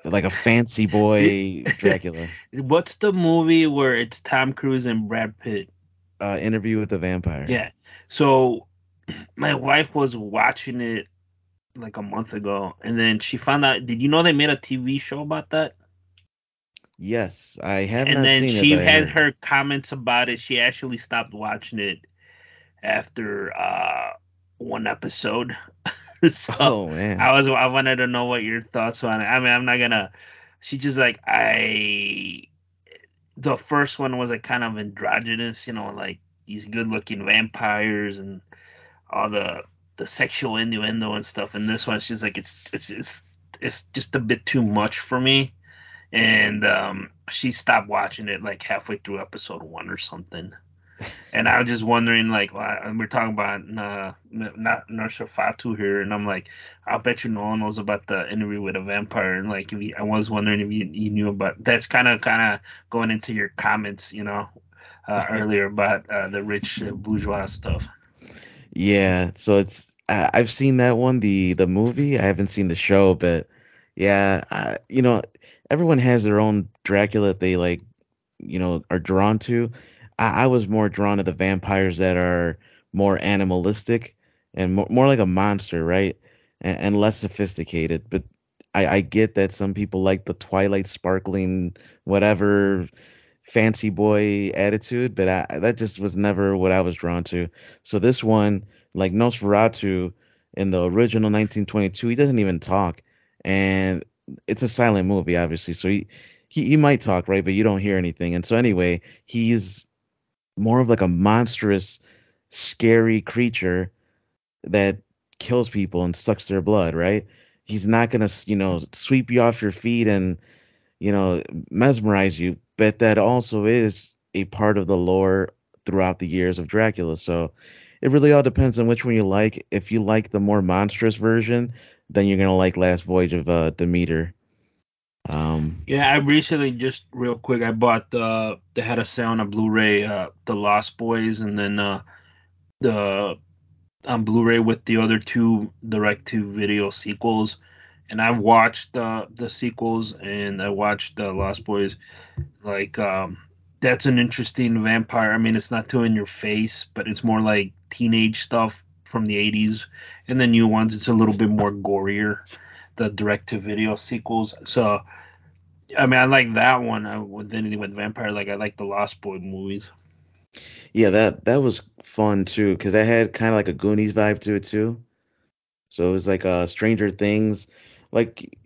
S1: like a fancy boy Dracula.
S3: What's the movie where it's Tom Cruise and Brad Pitt?
S1: Uh, Interview with the Vampire.
S3: Yeah. So my wife was watching it like a month ago, and then she found out. Did you know they made a TV show about that?
S1: Yes, I have
S3: And then
S1: it,
S3: she
S1: but
S3: had her comments about it. She actually stopped watching it after uh one episode. so
S1: Oh man.
S3: I was I wanted to know what your thoughts on it. I mean, I'm not gonna. She just like I. The first one was like kind of androgynous, you know, like these good-looking vampires and all the the sexual innuendo and stuff. And this one's just like it's it's it's it's just a bit too much for me. And um, she stopped watching it like halfway through episode one or something. And I was just wondering, like, we're talking about uh, not Nosferatu here, and I'm like, I'll bet you no one knows about the interview with a vampire. And like, if you, I was wondering if you, you knew about that's kind of kind of going into your comments, you know, uh, earlier about uh, the rich uh, bourgeois stuff.
S1: Yeah, so it's I, I've seen that one, the the movie. I haven't seen the show, but yeah, I, you know, everyone has their own Dracula that they like you know are drawn to. I, I was more drawn to the vampires that are more animalistic and more, more like a monster, right? And, and less sophisticated. But I, I get that some people like the Twilight sparkling whatever fancy boy attitude, but I, that just was never what I was drawn to. So this one, like Nosferatu in the original 1922, he doesn't even talk, and it's a silent movie, obviously. So he he, he might talk, right? But you don't hear anything. And so anyway, he's more of like a monstrous, scary creature that kills people and sucks their blood, right? He's not gonna, you know, sweep you off your feet and, you know, mesmerize you, but that also is a part of the lore throughout the years of Dracula. So it really all depends on which one you like. If you like the more monstrous version, then you're gonna like Last Voyage of uh, Demeter. Um,
S3: Yeah, I recently just real quick, I bought the they had a sale on Blu-ray, uh, The Lost Boys, and then uh, the on Blu-ray with the other two direct-to-video sequels. And I've watched uh, the sequels, and I watched the Lost Boys. Like, um, that's an interesting vampire. I mean, it's not too in your face, but it's more like teenage stuff from the '80s. And the new ones, it's a little bit more gorier. The direct-to-video sequels. So, I mean, I like that one uh, with anything with vampire. Like, I like the Lost Boy movies.
S1: yeah, that that was fun too, because that had kind of like a Goonies vibe to it too. So it was like uh Stranger Things. Like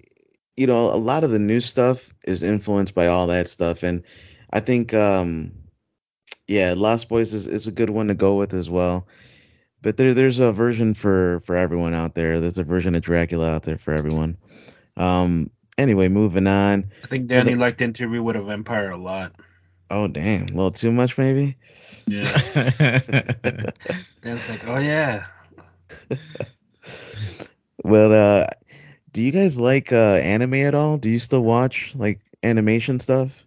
S1: you know, a lot of the new stuff is influenced by all that stuff. And I think um yeah, Lost Boys is, is a good one to go with as well. But there there's a version for for everyone out there. There's a version of Dracula out there for everyone. Um, anyway, moving on.
S3: I think
S1: For the
S3: Danny liked interview with a vampire a lot.
S1: oh damn, a little too much maybe.
S3: Yeah. Dan's like, oh yeah.
S1: well, uh, do you guys like uh anime at all? Do you still watch like animation stuff?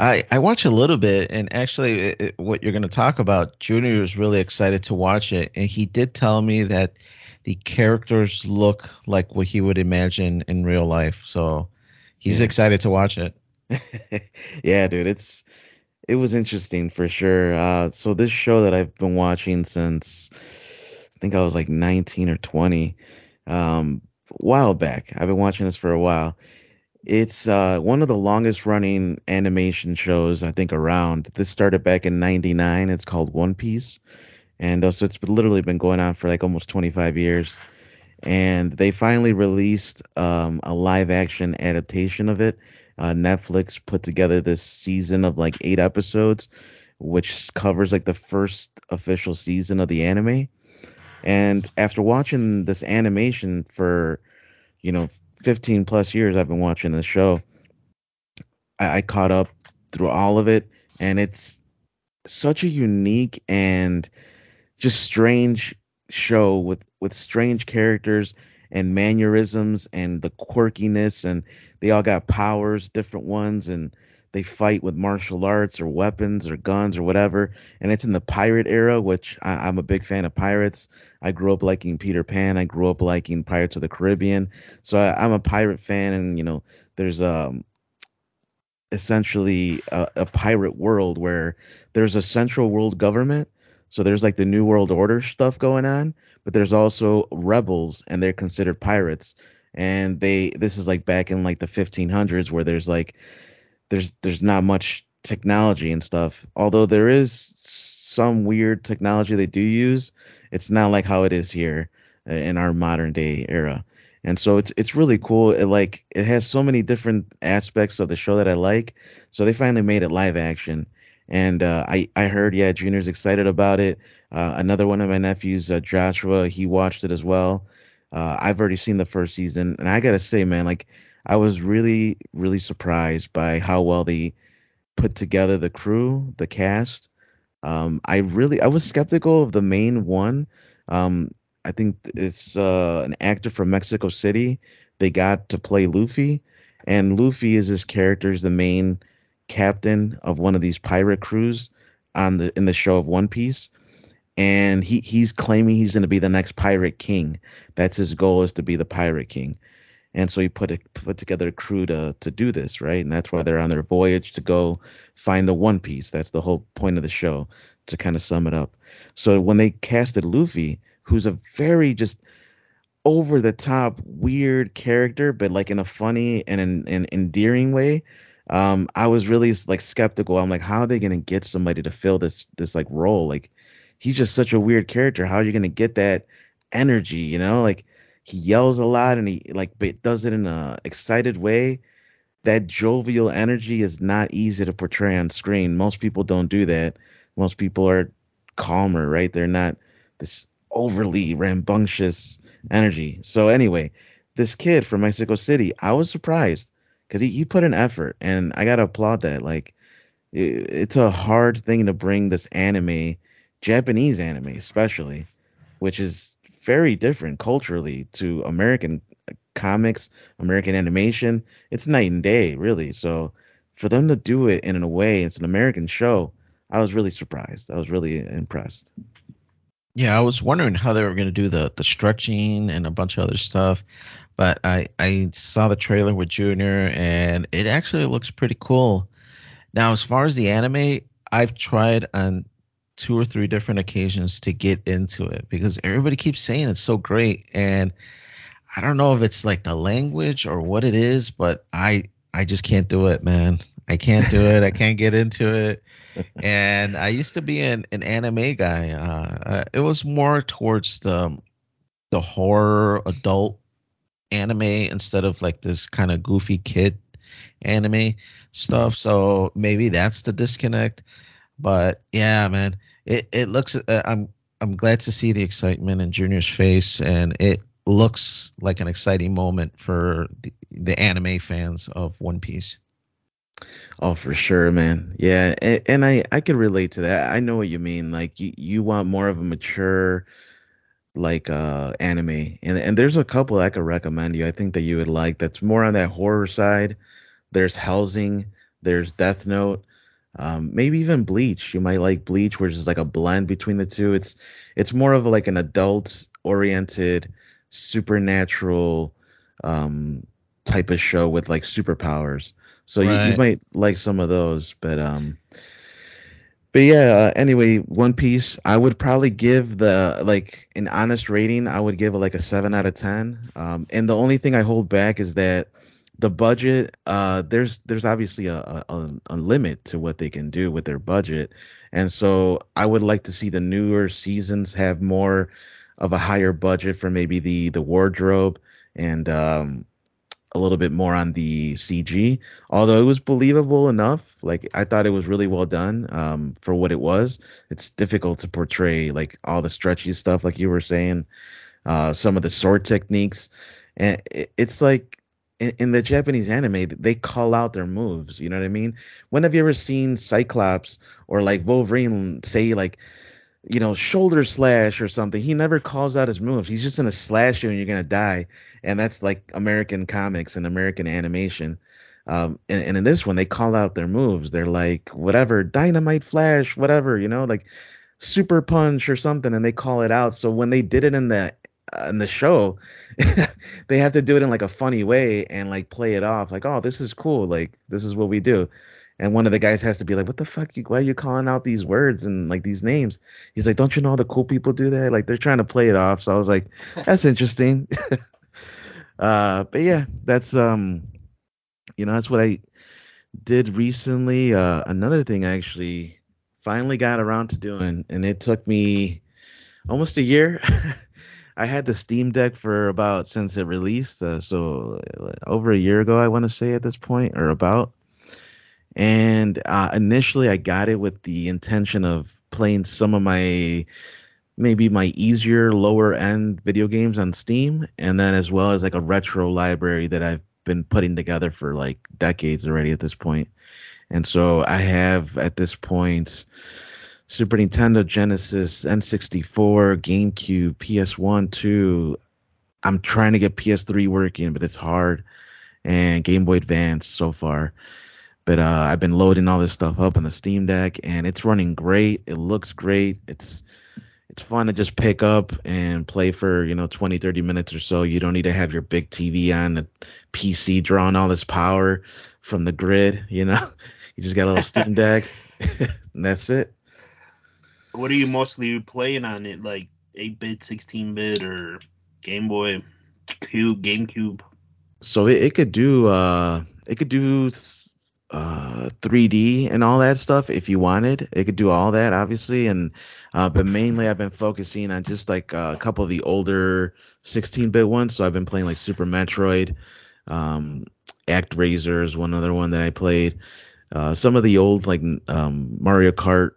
S2: I I watch a little bit, and actually, it, it- what you're going to talk about, Junior is really excited to watch it, and he did tell me that the characters look like what he would imagine in real life. So he's
S1: Yeah.
S2: excited to watch it.
S1: yeah, dude, it's it was interesting for sure. Uh, so this show that I've been watching since I think I was like 19 or 20, um, a while back. I've been watching this for a while. It's uh, one of the longest running animation shows I think around. This started back in '99. It's called One Piece, and uh, so it's been, literally been going on for like almost 25 years. And they finally released um, a live action adaptation of it. Uh, Netflix put together this season of like eight episodes, which covers like the first official season of the anime. And after watching this animation for you know 15 plus years, I've been watching this show I, I caught up through all of it, and it's such a unique and just strange show with with strange characters and mannerisms and the quirkiness, and they all got powers, different ones, and they fight with martial arts or weapons or guns or whatever. And it's in the pirate era, which I, I'm a big fan of pirates. I grew up liking Peter Pan. I grew up liking Pirates of the Caribbean. So I, I'm a pirate fan, and you know, there's um essentially a, a pirate world where there's a central world government. So there's like the New World Order stuff going on, but there's also rebels and they're considered pirates. And they this is like back in like the 1500s where there's like there's there's not much technology and stuff. Although there is some weird technology they do use, it's not like how it is here uh, in our modern day era. And so it's it's really cool. It like it has so many different aspects of the show that I like. So they finally made it live action. And uh, I I heard yeah, Junior's excited about it. Uh, another one of my nephews, uh, Joshua, he watched it as well. Uh, I've already seen the first season, and I gotta say, man, like I was really, really surprised by how well they put together the crew, the cast. Um, I really, I was skeptical of the main one. Um, I think it's uh, an actor from Mexico City. They got to play Luffy, and Luffy is his character, is the main captain of one of these pirate crews on the in the show of One Piece. And he he's claiming he's going to be the next pirate king. That's his goal is to be the pirate king and so he put a, put together a crew to to do this, right? And that's why they're on their voyage to go find the One Piece. That's the whole point of the show, to kind of sum it up. So when they casted Luffy, who's a very just over the top weird character, but like in a funny and an, an endearing way. Um, I was really like skeptical. I'm like, how are they gonna get somebody to fill this this like role? Like, he's just such a weird character. How are you gonna get that energy? You know, like he yells a lot and he like but does it in a excited way that jovial energy is not easy to portray on screen. Most people don't do that. Most people are calmer, right? They're not this overly rambunctious energy. So anyway, this kid from Mexico City, I was surprised because he, he put an effort, and I gotta applaud that. Like i it's a hard thing to bring this anime, Japanese anime especially, which is very different culturally to American uh, comics, American animation. It's night and day, really. So for them to do it in a way, it's an American show. I was really surprised. I was really impressed.
S2: Yeah, I was wondering how they were going to do the the stretching and a bunch of other stuff, but I I saw the trailer with Junior and it actually looks pretty cool. Now, as far as the anime, I've tried on two or three different occasions to get into it because everybody keeps saying it's so great and I don't know if it's like the language or what it is, but I I just can't do it, man. I can't do it. I can't get into it. And I used to be an, an anime guy. Uh, uh, it was more towards the the horror adult anime instead of like this kind of goofy kid anime stuff. So maybe that's the disconnect. But yeah, man, it it looks. Uh, I'm I'm glad to see the excitement in Junior's face, and it looks like an exciting moment for the, the anime fans of One Piece.
S1: Oh, for sure, man. Yeah, and, and I I could relate to that. I know what you mean. Like you you want more of a mature like uh anime. And and there's a couple I could recommend you. I think that you would like that's more on that horror side. There's Helsing, there's Death Note, um, maybe even Bleach. You might like Bleach, which is like a blend between the two. It's it's more of like an adult oriented supernatural um type of show with like superpowers. So you, you might like some of those, but um but yeah, uh, anyway, One Piece, I would probably give the like an honest rating. I would give it like a seven out of ten. Um, and the only thing I hold back is that the budget. Uh, there's there's obviously a, a a limit to what they can do with their budget, and so I would like to see the newer seasons have more of a higher budget for maybe the the wardrobe and um a little bit more on the CG, although it was believable enough. Like I thought it was really well done um, for what it was. It's difficult to portray like all the stretchy stuff, like you were saying, uh, some of the sword techniques, and it, it's like in, in the Japanese anime they call out their moves. You know what I mean? When have you ever seen Cyclops or like Wolverine say like you know, shoulder slash or something. He never calls out his moves. He's just gonna slash you and you're gonna die. And that's like American comics and American animation. Um, and, and in this one, they call out their moves. They're like, whatever, dynamite flash, whatever, you know, like super punch or something, and they call it out. So when they did it in the in the show, they have to do it in like a funny way and like play it off, like, oh, this is cool, like this is what we do. And one of the guys has to be like, "What the fuck? You, why are you calling out these words and like these names?" He's like, "Don't you know the cool people do that?" Like they're trying to play it off. So I was like, "That's interesting." uh, but yeah, that's um, you know, that's what I did recently. Uh, another thing I actually finally got around to doing, and it took me almost a year. I had the Steam Deck for about since it released, uh, so uh, over a year ago, I want to say at this point, or about. And uh, initially, I got it with the intention of playing some of my maybe my easier, lower end video games on Steam, and then as well as like a retro library that I've been putting together for like decades already at this point. And so I have at this point Super Nintendo, Genesis, N64, GameCube, PS1, 2. I'm trying to get PS3 working, but it's hard. And Game Boy Advance so far. But uh, I've been loading all this stuff up on the Steam Deck, and it's running great. It looks great. It's it's fun to just pick up and play for you know 20 30 minutes or so you don't need to have your big tv on the pc drawing all this power from the grid you know you just got a little steam deck and that's it
S3: What are you mostly playing on it? Like eight bit, sixteen bit, or Game Boy, Cube, GameCube?
S1: so it, it could do uh it could do uh 3d and all that stuff if you wanted it could do all that obviously and uh but mainly i've been focusing on just like uh, a couple of the older 16-bit ones so i've been playing like super metroid um ActRaiser is one other one that i played uh some of the old like um mario kart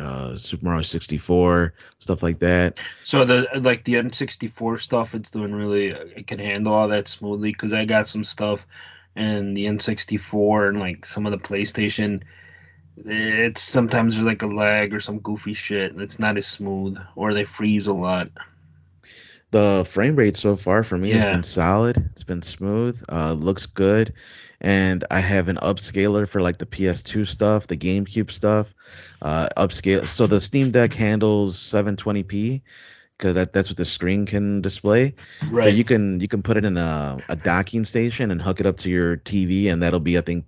S1: uh super mario 64 stuff like that
S3: So the like the N sixty four stuff, it's doing really. It can handle all that smoothly because I got some stuff, and the N sixty four and like some of the PlayStation. It's sometimes there's like a lag or some goofy shit, and it's not as smooth, or they freeze a lot.
S1: The frame rate so far for me has been solid. It's been smooth. Uh, looks good, and I have an upscaler for like the PS2 stuff, the GameCube stuff. Uh, upscale. So the Steam Deck handles 720p because that, that's what the screen can display. But
S3: right.
S1: you can you can put it in a, a docking station and hook it up to your TV, and that'll be I think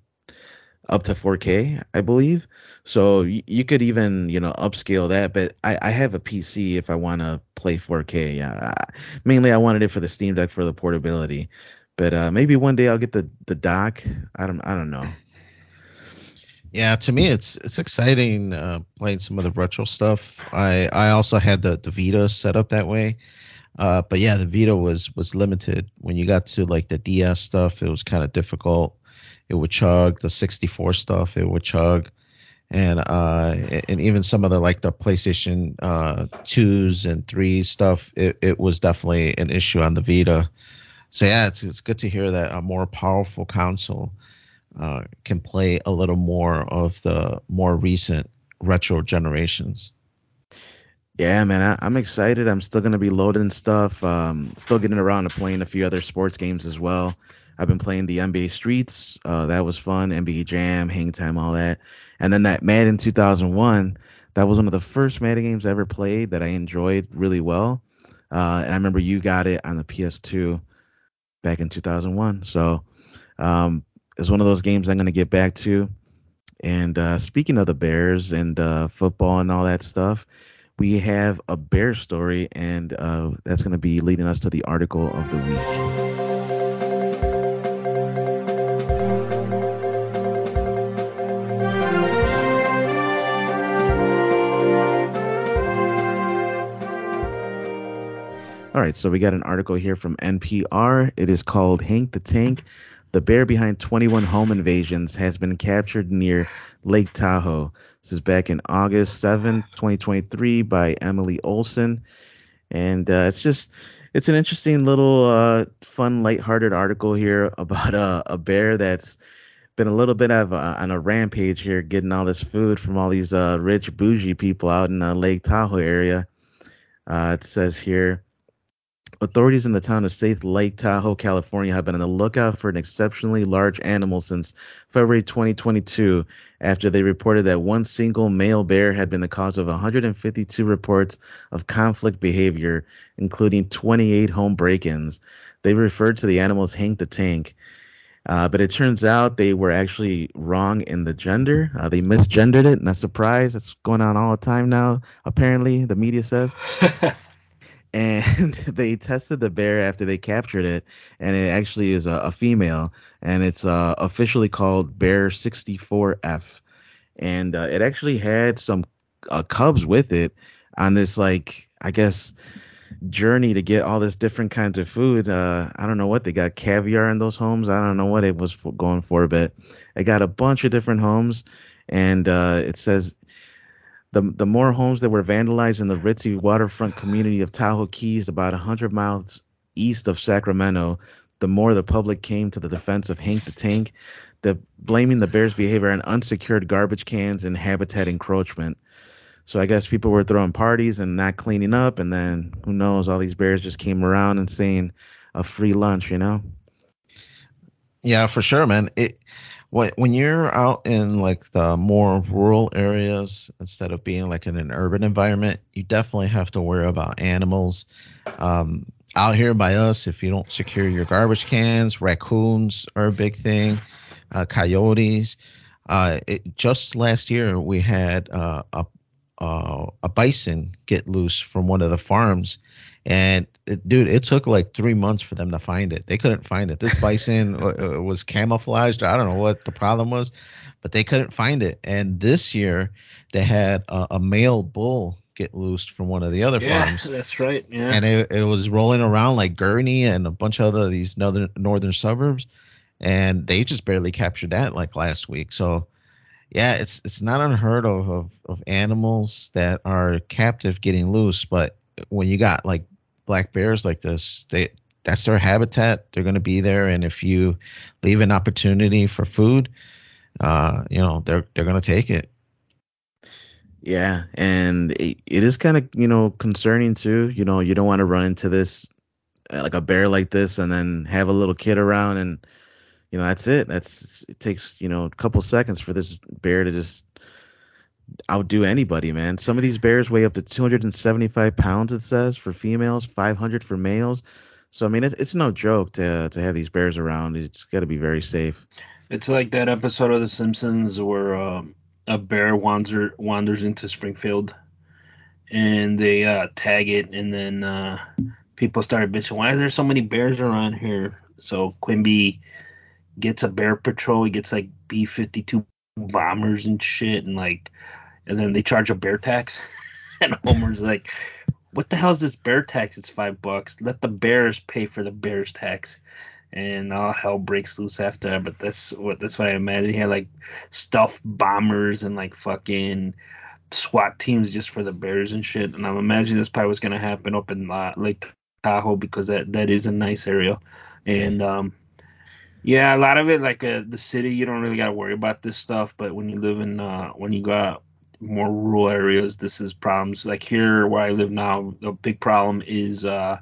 S1: up to 4K, I believe. So y- you could even, you know, upscale that. But I, I have a PC if I want to play 4K. Yeah, I- mainly I wanted it for the Steam Deck for the portability. But uh, maybe one day I'll get the the dock. I don't I don't know.
S2: Yeah, to me, it's it's exciting uh, playing some of the retro stuff. I I also had the the Vita set up that way, uh, but yeah, the Vita was was limited. When you got to like the DS stuff, it was kind of difficult. It would chug. The 64 stuff, it would chug, and uh, and even some of the like the PlayStation uh twos and threes stuff, it it was definitely an issue on the Vita. So yeah, it's it's good to hear that a more powerful console uh, can play a little more of the more recent retro generations.
S1: Yeah, man, I, I'm excited. I'm still gonna be loading stuff. Um, still getting around to playing a few other sports games as well. I've been playing the NBA Streets. Uh, that was fun. NBA Jam, Hang Time, all that. And then that Madden 2001. That was one of the first Madden games I ever played that I enjoyed really well. Uh, and I remember you got it on the PS2 back in 2001. So um, it's one of those games I'm gonna get back to. And uh, speaking of the Bears and uh, football and all that stuff, we have a bear story, and uh, that's going to be leading us to the article of the week. Right, so we got an article here from NPR. It is called Hank the Tank. The bear behind 21 home invasions has been captured near Lake Tahoe. This is back in August 7, 2023, by Emily Olson. And uh, it's just, it's an interesting little uh, fun, lighthearted article here about uh, a bear that's been a little bit of a, on a rampage here, getting all this food from all these uh, rich, bougie people out in the Lake Tahoe area. Uh, it says here, Authorities in the town of South Lake Tahoe, California, have been on the lookout for an exceptionally large animal since February 2022 after they reported that one single male bear had been the cause of 152 reports of conflict behavior, including 28 home break ins. They referred to the animal as Hank the Tank. Uh, but it turns out they were actually wrong in the gender. Uh, they misgendered it. Not surprised. It's going on all the time now, apparently, the media says. and they tested the bear after they captured it, and it actually is a, a female, and it's uh, officially called Bear 64F, and uh, it actually had some uh, cubs with it on this like I guess journey to get all this different kinds of food. Uh, I don't know what they got caviar in those homes. I don't know what it was for, going for, but it got a bunch of different homes, and uh, it says the, the more homes that were vandalized in the ritzy waterfront community of Tahoe Keys, about 100 miles east of Sacramento, the more the public came to the defense of Hank the Tank, the, blaming the bear's behavior on unsecured garbage cans and habitat encroachment. So I guess people were throwing parties and not cleaning up, and then who knows? All these bears just came around and saying a free lunch, you know?
S2: Yeah, for sure, man. It when you're out in like the more rural areas instead of being like in an urban environment, you definitely have to worry about animals. Um, out here by us, if you don't secure your garbage cans, raccoons are a big thing, uh, coyotes. Uh, it, just last year, we had uh, a uh, a bison get loose from one of the farms, and it, dude, it took like three months for them to find it. They couldn't find it. This bison uh, was camouflaged. I don't know what the problem was, but they couldn't find it. And this year, they had a, a male bull get loosed from one of the other
S3: yeah,
S2: farms.
S3: That's right. Yeah.
S2: And it, it was rolling around like Gurnee and a bunch of other these northern northern suburbs, and they just barely captured that like last week. So yeah, it's it's not unheard of, of of animals that are captive getting loose, but when you got like black bears like this, they that's their habitat. They're going to be there, and if you leave an opportunity for food, uh, you know they're they're going to take it.
S1: Yeah, and it, it is kind of you know concerning too. You know, you don't want to run into this uh, like a bear like this, and then have a little kid around, and you know that's it. That's it takes you know a couple seconds for this bear to just outdo anybody, man. Some of these bears weigh up to 275 pounds. It says for females, 500 for males. So I mean, it's it's no joke to to have these bears around. It's got to be very safe.
S3: It's like that episode of The Simpsons where um, a bear wanders wanders into Springfield, and they uh, tag it, and then uh, people started bitching, "Why are there so many bears around here?" So Quimby gets a bear patrol. He gets like B fifty two bombers and shit, and like, and then they charge a bear tax. and Homer's like, "What the hell is this bear tax? It's five bucks. Let the bears pay for the bears tax." And all hell breaks loose after that. But that's what that's what I imagine. He had like stealth bombers and like fucking SWAT teams just for the bears and shit. And I'm imagining this probably was gonna happen up in uh, Lake Tahoe because that that is a nice area, and um, yeah, a lot of it like uh, the city, you don't really got to worry about this stuff. But when you live in uh, when you go out more rural areas, this is problems. Like here where I live now, the big problem is uh,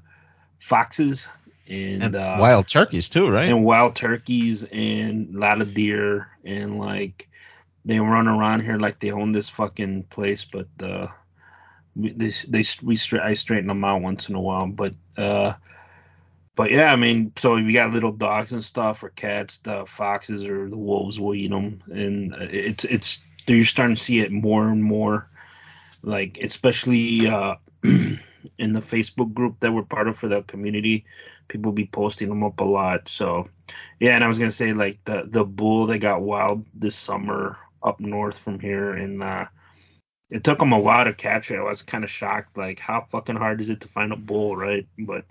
S3: foxes and,
S2: And
S3: uh,
S2: wild turkeys too, right?
S3: and wild turkeys and a lot of deer and like they run around here like they own this fucking place, but uh, we, they they we stra- I straighten them out once in a while, but uh, but yeah, I mean, so if you got little dogs and stuff or cats, the foxes or the wolves will eat them, and uh, it's it's you're starting to see it more and more, like especially uh, in the Facebook group that we're part of for the community, people be posting them up a lot. So yeah, and I was gonna say like the the bull that got wild this summer up north from here, and uh, it took them a while to catch it. I was kind of shocked, like how fucking hard is it to find a bull, right? But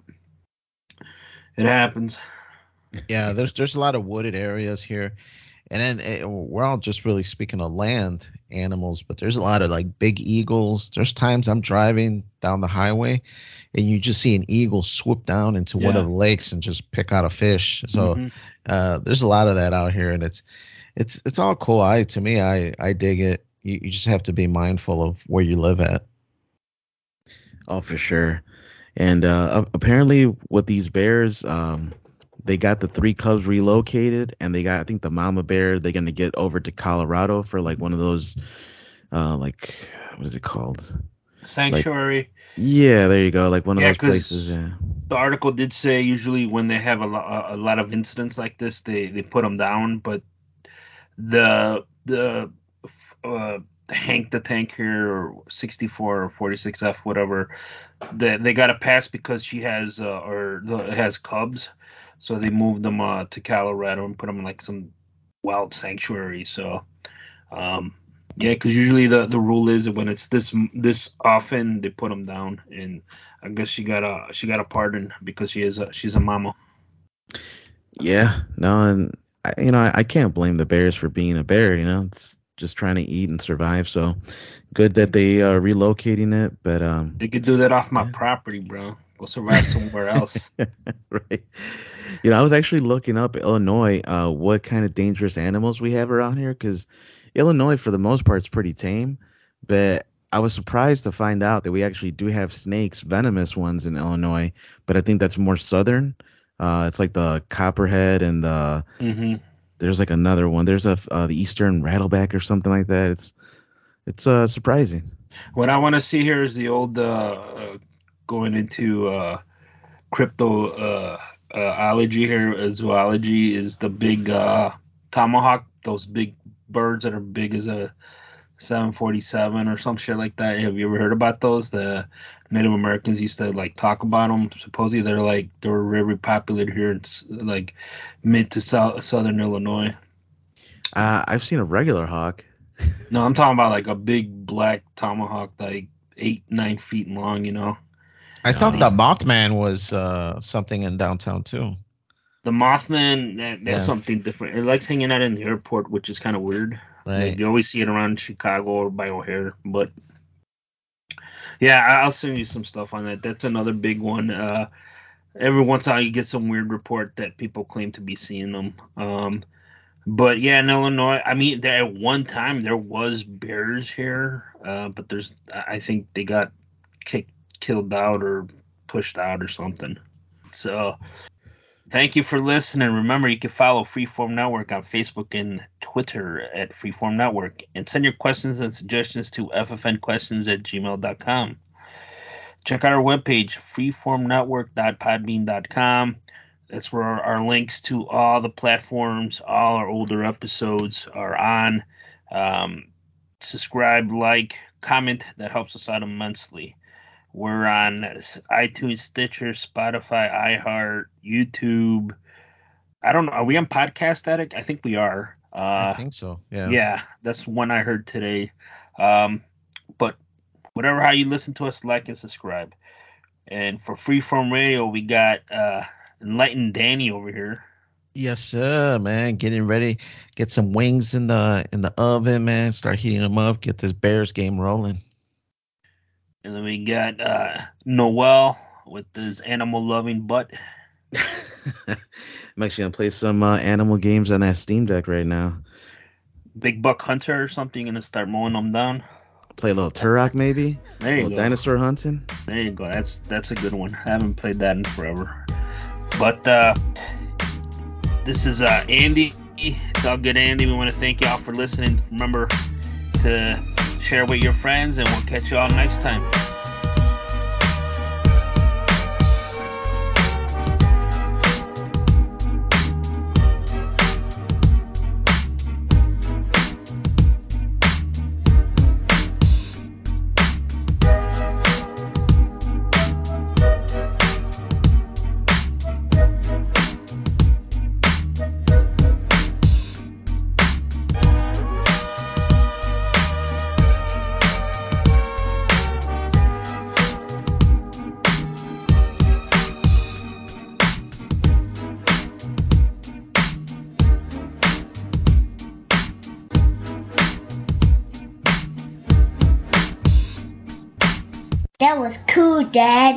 S3: it happens.
S2: Yeah, there's there's a lot of wooded areas here, and then eh, we're all just really speaking of land animals, but there's a lot of like big eagles. There's times I'm driving down the highway, and you just see an eagle swoop down into one of the lakes and just pick out a fish. So
S3: Mhm.
S2: uh, there's a lot of that out here, and it's it's it's all cool. I to me, I I dig it. You, you just have to be mindful of where you live at.
S1: Oh, for sure. And uh, apparently, with these bears, um, they got the three cubs relocated, and they got I think the mama bear they're gonna get over to Colorado for like one of those, uh, like what is it called?
S3: Sanctuary.
S1: Yeah, there you go, like one of
S3: Yeah,
S1: those places. Yeah.
S3: the article did say usually when they have a, lo- a lot of incidents like this, they they put them down. But the the uh, Hank the Tank here, or 64 or 46F, whatever, they they got a pass because she has uh, or the, has cubs, so they moved them uh, to Colorado and put them in like some wild sanctuary. So. Um, yeah, because usually the, the rule is that when it's this this often they put them down, and I guess she got a she got a pardon because she is a she's a mama.
S1: Yeah, no, and I, you know I, I can't blame the bears for being a bear. You know, it's just trying to eat and survive. So good that they are relocating it, but um,
S3: They could do that off my
S1: Yeah.
S3: property, bro. Go survive somewhere else.
S1: right. You know, I was actually looking up Illinois, uh, what kind of dangerous animals we have around here, because Illinois, for the most part, is pretty tame. But I was surprised to find out that we actually do have snakes, venomous ones in Illinois. But I think that's more southern. Uh, it's like the copperhead and the
S3: hmm
S1: there's like another one. There's a uh, the eastern rattleback or something like that. It's it's uh surprising.
S3: What I want to see here is the old uh, uh, going into uh, crypto ology here, uh, zoology is the big uh, tomahawk. Those big birds that are big as a 747 or some shit like that. Have you ever heard about those? The Native Americans used to like talk about them. Supposedly they're like they were very popular here. It's like mid to south southern Illinois.
S1: Uh, I've seen a regular hawk.
S3: No, I'm talking about like a big black tomahawk, like eight nine feet long. You know,
S2: I thought the Mothman was uh, something in downtown too.
S3: the Mothman. That, that's
S2: Yeah.
S3: something different. It likes hanging out in the airport, which is kind of weird.
S2: Right.
S3: Like you always see it around Chicago or by O'Hare, but yeah, I'll send you some stuff on that. That's another big one. Uh, every once in a while, you get some weird report that people claim to be seeing them. Um, but yeah, in Illinois, I mean, there, at one time there was bears here, uh, but there's, I think they got kicked, killed out, or pushed out, or something. So. Thank you for listening. Remember, you can follow Freeform Network on Facebook and Twitter at Freeform Network and send your questions and suggestions to ffnquestions at gmail.com. Check out our webpage, freeformnetwork.podbean.com. That's where our, our links to all the platforms, all our older episodes are on. Um, subscribe, like, comment. That helps us out immensely. We're on iTunes, Stitcher, Spotify, iHeart, YouTube. I don't know. Are we on Podcast Addict? I think we are.
S2: I
S3: Uh,
S2: think so. Yeah.
S3: yeah, that's one I heard today. Um, but whatever how you listen to us, like and subscribe. And for Freeform Radio, we got uh, Enlightened Danny over here.
S2: Yes, sir, man. Getting ready. Get some wings in the in the oven, man. Start heating them up. Get this Bears game rolling.
S3: And then we got uh, Noel with his animal loving butt.
S1: I'm actually gonna play some uh, animal games on that Steam Deck right now.
S3: Big buck hunter or something. Gonna start mowing them down.
S1: Play a little Turok maybe.
S3: There
S1: A
S3: you
S1: little
S3: go.
S1: dinosaur hunting.
S3: There you go. That's that's a good one. I haven't played that in forever. But uh, this is uh, Andy. It's all good, Andy. We want to thank y'all for listening. Remember to share with your friends, and we'll catch y'all next time.